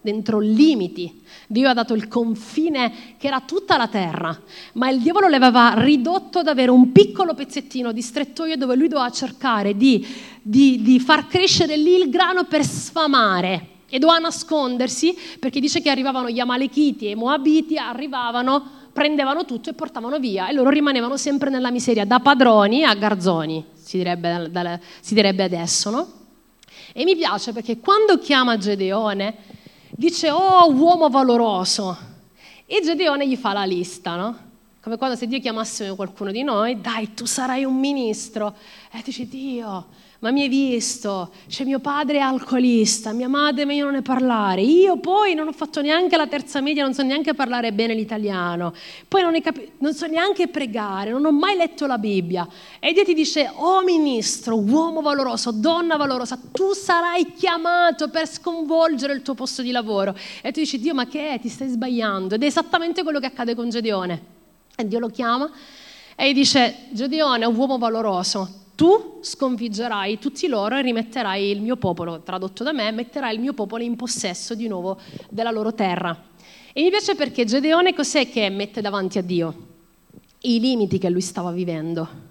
[SPEAKER 2] dentro limiti. Dio ha dato il confine che era tutta la terra, ma il diavolo l'aveva ridotto ad avere un piccolo pezzettino di strettoie dove lui doveva cercare di, di, di far crescere lì il grano per sfamare e doveva nascondersi perché dice che arrivavano gli Amalechiti e i Moabiti, arrivavano prendevano tutto e portavano via e loro rimanevano sempre nella miseria, da padroni a garzoni, si direbbe, da, si direbbe adesso, no? E mi piace perché quando chiama Gedeone dice, oh uomo valoroso, e Gedeone gli fa la lista, no? Come quando se Dio chiamasse qualcuno di noi, dai, tu sarai un ministro. E dice, Dio, ma mi hai visto, cioè mio padre è alcolista, mia madre meglio non ne parlare, io poi non ho fatto neanche la terza media, non so neanche parlare bene l'italiano, poi non, capi- non so neanche pregare, non ho mai letto la Bibbia. E Dio ti dice, oh ministro, uomo valoroso, donna valorosa, tu sarai chiamato per sconvolgere il tuo posto di lavoro. E tu dici, Dio, ma che è? Ti stai sbagliando. Ed è esattamente quello che accade con Gedeone. E Dio lo chiama e gli dice, Gedeone è un uomo valoroso, tu sconfiggerai tutti loro e rimetterai il mio popolo, tradotto da me, metterai il mio popolo in possesso di nuovo della loro terra. E mi piace perché Gedeone cos'è che mette davanti a Dio? I limiti che lui stava vivendo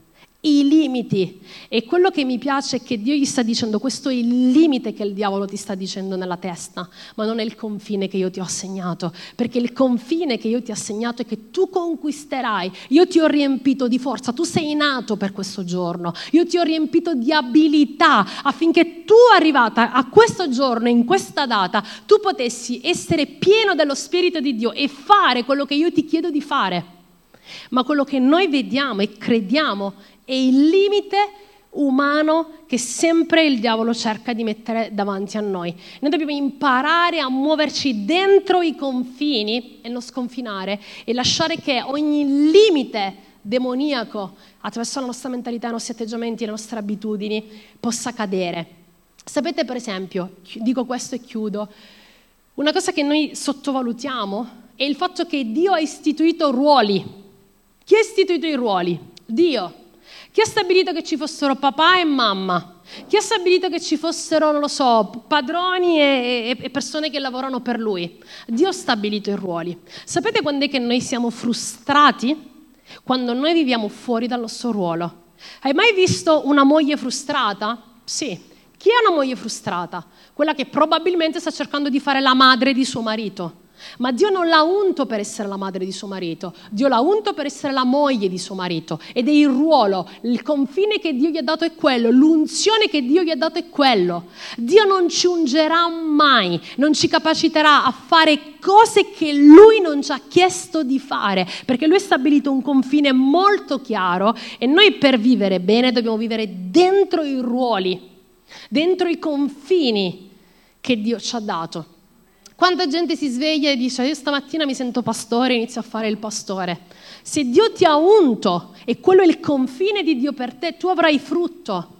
[SPEAKER 2] i limiti. E quello che mi piace è che Dio gli sta dicendo, questo è il limite che il diavolo ti sta dicendo nella testa, ma non è il confine che io ti ho assegnato, perché il confine che io ti ho assegnato è che tu conquisterai. Io ti ho riempito di forza, tu sei nato per questo giorno, io ti ho riempito di abilità affinché tu arrivata a questo giorno, in questa data, tu potessi essere pieno dello Spirito di Dio e fare quello che io ti chiedo di fare. Ma quello che noi vediamo e crediamo è il limite umano che sempre il diavolo cerca di mettere davanti a noi. Noi dobbiamo imparare a muoverci dentro i confini e non sconfinare e lasciare che ogni limite demoniaco attraverso la nostra mentalità, i nostri atteggiamenti, le nostre abitudini possa cadere. Sapete per esempio, dico questo e chiudo, una cosa che noi sottovalutiamo è il fatto che Dio ha istituito ruoli. Chi ha istituito i ruoli? Dio. Chi ha stabilito che ci fossero papà e mamma? Chi ha stabilito che ci fossero, non lo so, padroni e, e, persone che lavorano per lui? Dio ha stabilito i ruoli. Sapete quando è che noi siamo frustrati? Quando noi viviamo fuori dal nostro ruolo. Hai mai visto una moglie frustrata? Sì. Chi è una moglie frustrata? Quella che probabilmente sta cercando di fare la madre di suo marito. Ma Dio non l'ha unto per essere la madre di suo marito, Dio l'ha unto per essere la moglie di suo marito ed è il ruolo, il confine che Dio gli ha dato è quello, l'unzione che Dio gli ha dato è quello. Dio non ci ungerà mai, non ci capaciterà a fare cose che Lui non ci ha chiesto di fare, perché Lui ha stabilito un confine molto chiaro e noi per vivere bene dobbiamo vivere dentro i ruoli, dentro i confini che Dio ci ha dato. Quanta gente si sveglia e dice io stamattina mi sento pastore inizio a fare il pastore. Se Dio ti ha unto e quello è il confine di Dio per te, tu avrai frutto.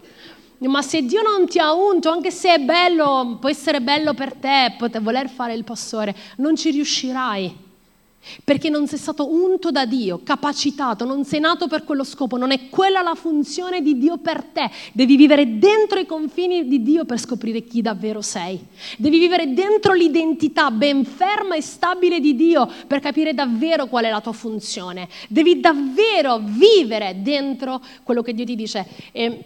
[SPEAKER 2] Ma se Dio non ti ha unto, anche se è bello, può essere bello per te, poter voler fare il pastore, non ci riuscirai perché non sei stato unto da Dio, capacitato, non sei nato per quello scopo, non è quella la funzione di Dio per te. Devi vivere dentro i confini di Dio per scoprire chi davvero sei. Devi vivere dentro l'identità ben ferma e stabile di Dio per capire davvero qual è la tua funzione. Devi davvero vivere dentro quello che Dio ti dice. E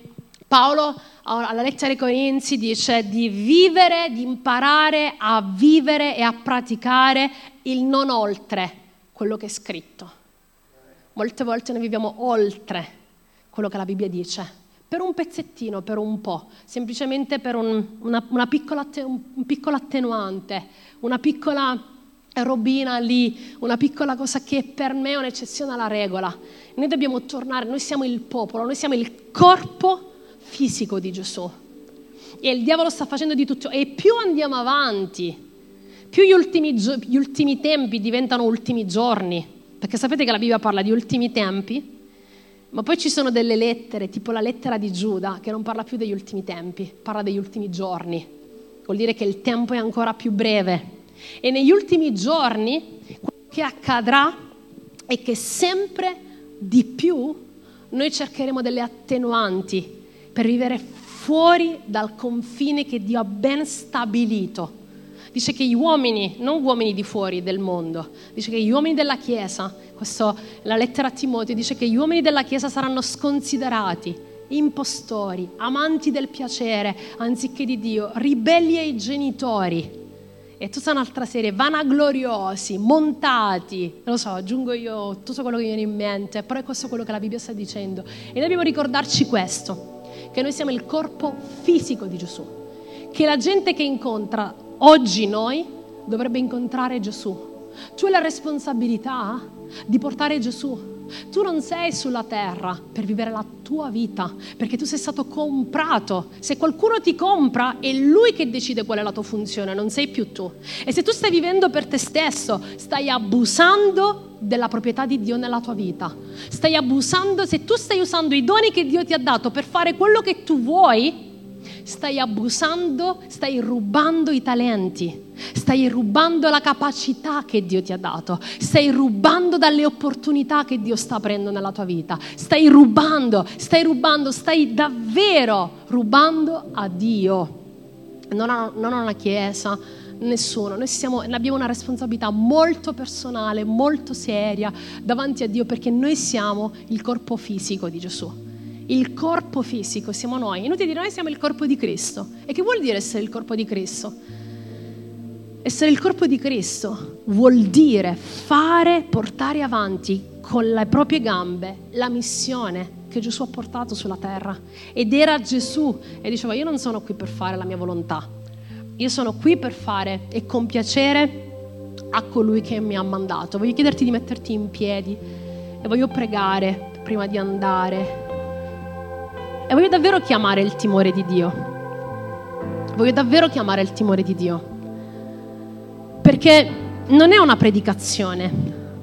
[SPEAKER 2] Paolo alla lettera ai Corinzi dice di vivere, di imparare a vivere e a praticare il non oltre quello che è scritto. Molte volte noi viviamo oltre quello che la Bibbia dice, per un pezzettino, per un po', semplicemente per un, una, una piccola, un piccolo attenuante, una piccola robina lì, una piccola cosa che per me è un'eccezione alla regola. Noi dobbiamo tornare, noi siamo il popolo, noi siamo il corpo fisico di Gesù. E il diavolo sta facendo di tutto. E più andiamo avanti, più gli ultimi, gli ultimi tempi diventano ultimi giorni, perché sapete che la Bibbia parla di ultimi tempi, ma poi ci sono delle lettere, tipo la lettera di Giuda, che non parla più degli ultimi tempi, parla degli ultimi giorni. Vuol dire che il tempo è ancora più breve. E negli ultimi giorni quello che accadrà è che sempre di più noi cercheremo delle attenuanti per vivere fuori dal confine che Dio ha ben stabilito dice che gli uomini, non uomini di fuori del mondo, dice che gli uomini della Chiesa, questo, la lettera a Timoteo dice che gli uomini della Chiesa saranno sconsiderati, impostori, amanti del piacere anziché di Dio, ribelli ai genitori. E tutta un'altra serie, vanagloriosi, montati, non lo so, aggiungo io tutto quello che mi viene in mente, però è questo quello che la Bibbia sta dicendo. E noi dobbiamo ricordarci questo, che noi siamo il corpo fisico di Gesù, che la gente che incontra oggi noi dovrebbe incontrare Gesù. Tu hai la responsabilità di portare Gesù. Tu non sei sulla terra per vivere la tua vita, perché tu sei stato comprato. Se qualcuno ti compra, è lui che decide qual è la tua funzione, non sei più tu. E se tu stai vivendo per te stesso, stai abusando della proprietà di Dio nella tua vita. Stai abusando, se tu stai usando i doni che Dio ti ha dato per fare quello che tu vuoi, stai abusando, stai rubando i talenti, stai rubando la capacità che Dio ti ha dato, stai rubando dalle opportunità che Dio sta aprendo nella tua vita, stai rubando, stai rubando, stai davvero rubando a Dio, non a, una chiesa, nessuno. Noi siamo, abbiamo una responsabilità molto personale, molto seria davanti a Dio perché noi siamo il corpo fisico di Gesù il corpo fisico, siamo noi. Inutile dire noi siamo il corpo di Cristo. E che vuol dire essere il corpo di Cristo? Essere il corpo di Cristo vuol dire fare, portare avanti con le proprie gambe la missione che Gesù ha portato sulla terra. Ed era Gesù e diceva io non sono qui per fare la mia volontà, io sono qui per fare e compiacere a colui che mi ha mandato. Voglio chiederti di metterti in piedi e voglio pregare prima di andare e voglio davvero chiamare il timore di Dio. Voglio davvero chiamare il timore di Dio. Perché non è una predicazione.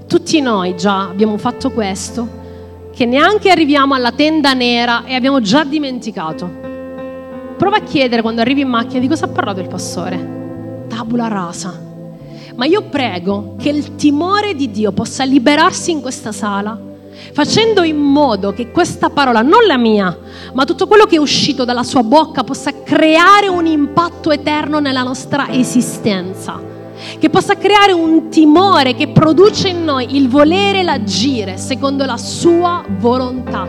[SPEAKER 2] Tutti noi già abbiamo fatto questo, che neanche arriviamo alla tenda nera e abbiamo già dimenticato. Prova a chiedere quando arrivi in macchina di cosa ha parlato il pastore. Tabula rasa. Ma io prego che il timore di Dio possa liberarsi in questa sala facendo in modo che questa parola, non la mia, ma tutto quello che è uscito dalla sua bocca possa creare un impatto eterno nella nostra esistenza, che possa creare un timore che produce in noi il volere e l'agire secondo la sua volontà.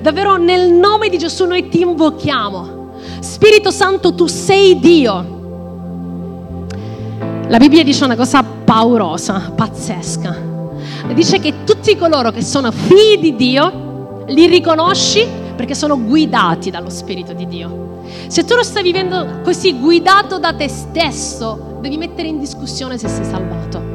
[SPEAKER 2] Davvero nel nome di Gesù noi ti invochiamo. Spirito Santo, tu sei Dio. La Bibbia dice una cosa paurosa, pazzesca dice che tutti coloro che sono figli di Dio li riconosci perché sono guidati dallo Spirito di Dio. Se tu lo stai vivendo così guidato da te stesso, devi mettere in discussione se sei salvato.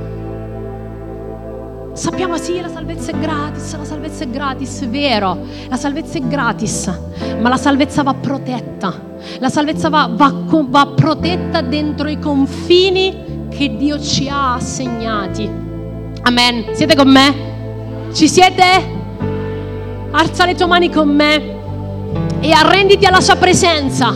[SPEAKER 2] Sappiamo sì, la salvezza è gratis, la salvezza è gratis, vero, la salvezza è gratis, ma la salvezza va protetta, la salvezza va, va, va protetta dentro i confini che Dio ci ha assegnati. Amen. Siete con me? Ci siete? Alza le tue mani con me e arrenditi alla sua presenza.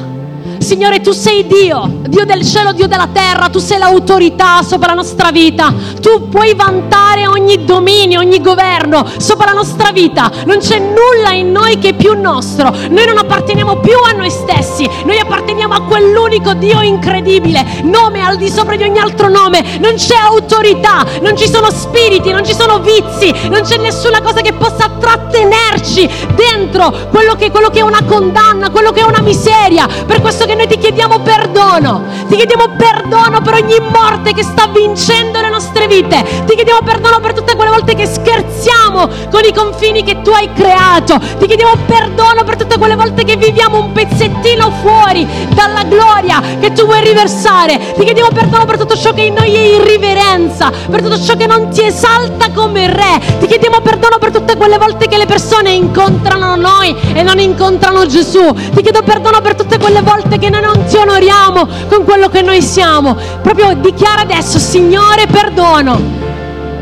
[SPEAKER 2] Signore, tu sei Dio, Dio del cielo, Dio della terra, tu sei l'autorità sopra la nostra vita. Tu puoi vantare ogni dominio, ogni governo sopra la nostra vita. Non c'è nulla in noi che è più nostro. Noi non apparteniamo più a noi stessi, noi apparteniamo a quell'unico Dio incredibile, nome al di sopra di ogni altro nome. Non c'è autorità, non ci sono spiriti, non ci sono vizi, non c'è nessuna cosa che possa trattenerci dentro quello che, quello che è una condanna, quello che è una miseria. Per questo che noi ti chiediamo perdono. Ti chiediamo perdono per ogni morte che sta vincendo le nostre vite. Ti chiediamo perdono per tutte quelle volte che scherziamo con i confini che tu hai creato. Ti chiediamo perdono per tutte quelle volte che viviamo un pezzettino fuori dalla gloria che tu vuoi riversare. Ti chiediamo perdono per tutto ciò che in noi è irriverenza, per tutto ciò che non ti esalta come re. Ti chiediamo perdono per tutte quelle volte che le persone incontrano noi e non incontrano Gesù. Ti chiedo perdono per tutte quelle volte che noi non ti onoriamo con quello che noi siamo. Proprio dichiara adesso, Signore, perdono.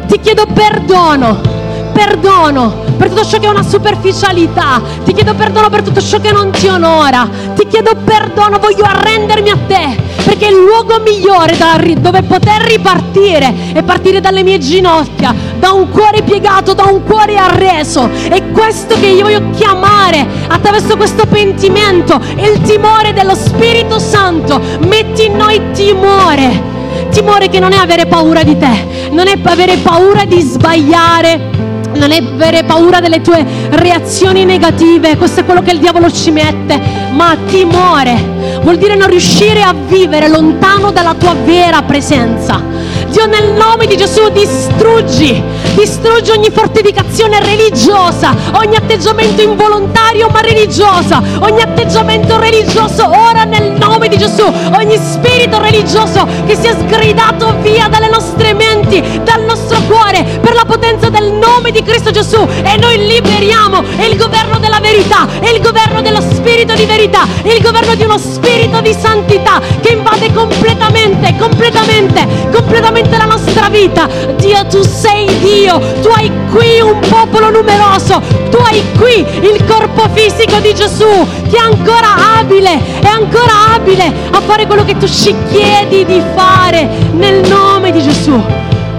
[SPEAKER 2] Ti chiedo perdono perdono per tutto ciò che è una superficialità, ti chiedo perdono per tutto ciò che non ti onora, ti chiedo perdono, voglio arrendermi a te, perché il luogo migliore dove poter ripartire è partire dalle mie ginocchia, da un cuore piegato, da un cuore arreso. È questo che io voglio chiamare attraverso questo pentimento il timore dello Spirito Santo. Metti in noi timore. Timore che non è avere paura di te, non è avere paura di sbagliare, non avere paura delle tue reazioni negative, questo è quello che il diavolo ci mette, ma timore vuol dire non riuscire a vivere lontano dalla tua vera presenza. Dio nel nome di Gesù distruggi, distruggi ogni fortificazione religiosa, ogni atteggiamento involontario ma religiosa, ogni atteggiamento religioso ora nel nome di Gesù, ogni spirito religioso che sia sgridato via dalle nostre menti, dal nostro cuore per la potenza del nome di Cristo Gesù e noi liberiamo il governo della verità, il governo dello spirito di verità, il governo di uno spirito di santità che invade completamente, completamente, completamente la nostra vita. Dio, tu sei Dio, tu hai qui un popolo numeroso, tu hai qui il corpo fisico di Gesù che è ancora abile, è ancora abile a fare quello che tu ci chiedi di fare nel nome di Gesù.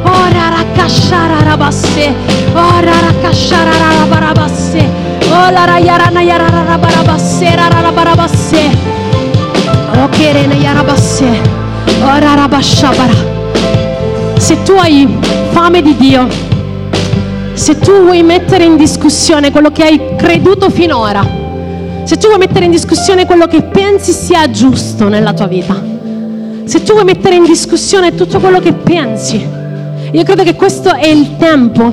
[SPEAKER 2] Ora rakashara rabasse, ora rakashara rabarabasse, ora rayarana yarara rabarabasse, rabarabasse, okerene yarabasse, ora rabashabara se tu hai fame di Dio, se tu vuoi mettere in discussione quello che hai creduto finora, se tu vuoi mettere in discussione quello che pensi sia giusto nella tua vita, se tu vuoi mettere in discussione tutto quello che pensi, io credo che questo è il tempo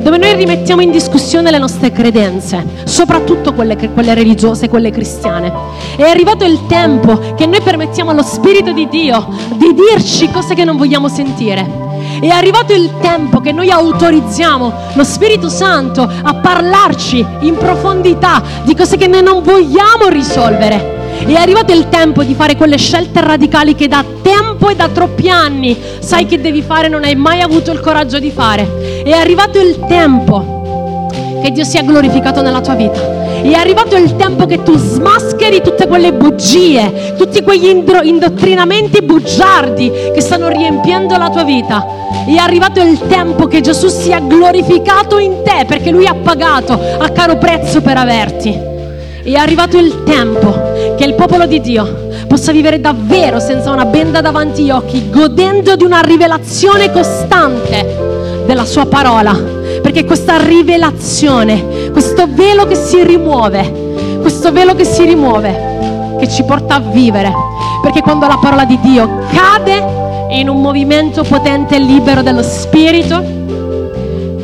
[SPEAKER 2] dove noi rimettiamo in discussione le nostre credenze, soprattutto quelle, quelle, religiose, quelle cristiane. È arrivato il tempo che noi permettiamo allo Spirito di Dio di dirci cose che non vogliamo sentire è arrivato il tempo che noi autorizziamo lo Spirito Santo a parlarci in profondità di cose che noi non vogliamo risolvere. È arrivato il tempo di fare quelle scelte radicali che da tempo e da troppi anni sai che devi fare e non hai mai avuto il coraggio di fare. È arrivato il tempo che Dio sia glorificato nella tua vita. È arrivato il tempo che tu smascheri tutte quelle bugie, tutti quegli indro- indottrinamenti bugiardi che stanno riempiendo la tua vita. È arrivato il tempo che Gesù sia glorificato in te perché Lui ha pagato a caro prezzo per averti. È arrivato il tempo che il popolo di Dio possa vivere davvero senza una benda davanti agli occhi, godendo di una rivelazione costante della sua parola perché questa rivelazione, questo velo che si rimuove, questo velo che si rimuove, che ci porta a vivere, perché quando la parola di Dio cade in un movimento potente e libero dello Spirito,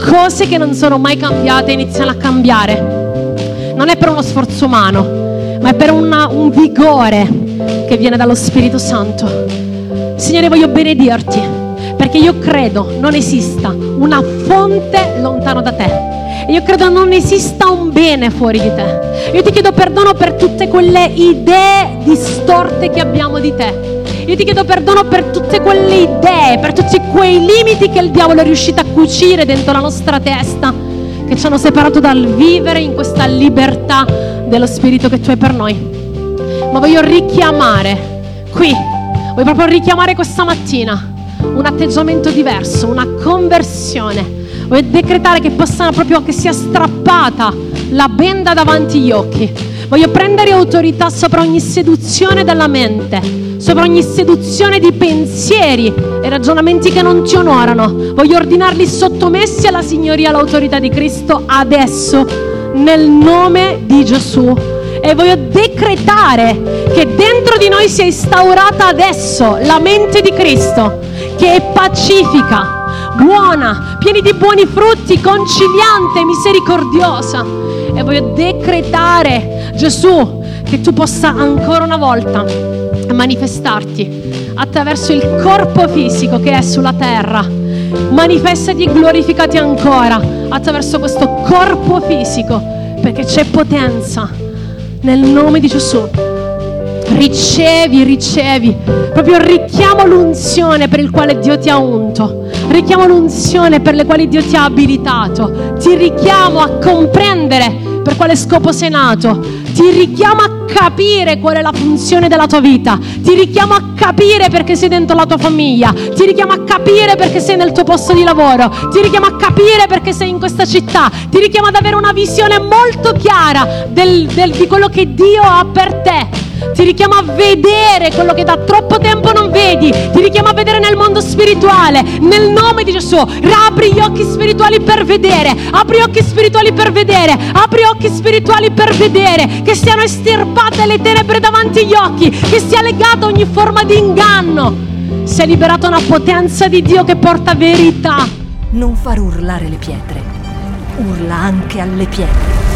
[SPEAKER 2] cose che non sono mai cambiate iniziano a cambiare. Non è per uno sforzo umano, ma è per una, un vigore che viene dallo Spirito Santo. Signore, voglio benedirti perché io credo non esista una fonte lontano da te. Io credo non esista un bene fuori di te. Io ti chiedo perdono per tutte quelle idee distorte che abbiamo di te. Io ti chiedo perdono per tutte quelle idee, per tutti quei limiti che il diavolo è riuscito a cucire dentro la nostra testa, che ci hanno separato dal vivere in questa libertà dello Spirito che tu hai per noi. Ma voglio richiamare qui, voglio proprio richiamare questa mattina un atteggiamento diverso, una conversione. Voglio decretare che possano proprio che sia strappata la benda davanti agli occhi. Voglio prendere autorità sopra ogni seduzione della mente, sopra ogni seduzione di pensieri e ragionamenti che non ti onorano. Voglio ordinarli sottomessi alla signoria, all'autorità di Cristo adesso, nel nome di Gesù. E voglio decretare che dentro di noi sia instaurata adesso la mente di Cristo che è pacifica, buona, piena di buoni frutti, conciliante, misericordiosa. E voglio decretare, Gesù, che tu possa ancora una volta manifestarti attraverso il corpo fisico che è sulla terra. Manifestati e glorificati ancora attraverso questo corpo fisico, perché c'è potenza nel nome di Gesù ricevi, ricevi. Proprio richiamo l'unzione per il quale Dio ti ha unto. Richiamo l'unzione per le quali Dio ti ha abilitato. Ti richiamo a comprendere per quale scopo sei nato. Ti richiamo a capire qual è la funzione della tua vita. Ti richiamo a capire perché sei dentro la tua famiglia. Ti richiamo a capire perché sei nel tuo posto di lavoro. Ti richiamo a capire perché sei in questa città. Ti richiamo ad avere una visione molto chiara del, del, di quello che Dio ha per te ti richiamo a vedere quello che da troppo tempo non vedi. Ti richiamo a vedere nel mondo spirituale. Nel nome di Gesù. Apri gli occhi spirituali per vedere. Apri gli occhi spirituali per vedere. Apri gli occhi spirituali per vedere. Che siano estirpate le tenebre davanti agli occhi. Che sia legata ogni forma di inganno. Sia liberata una potenza di Dio che porta verità.
[SPEAKER 1] Non far urlare le pietre. Urla anche alle pietre.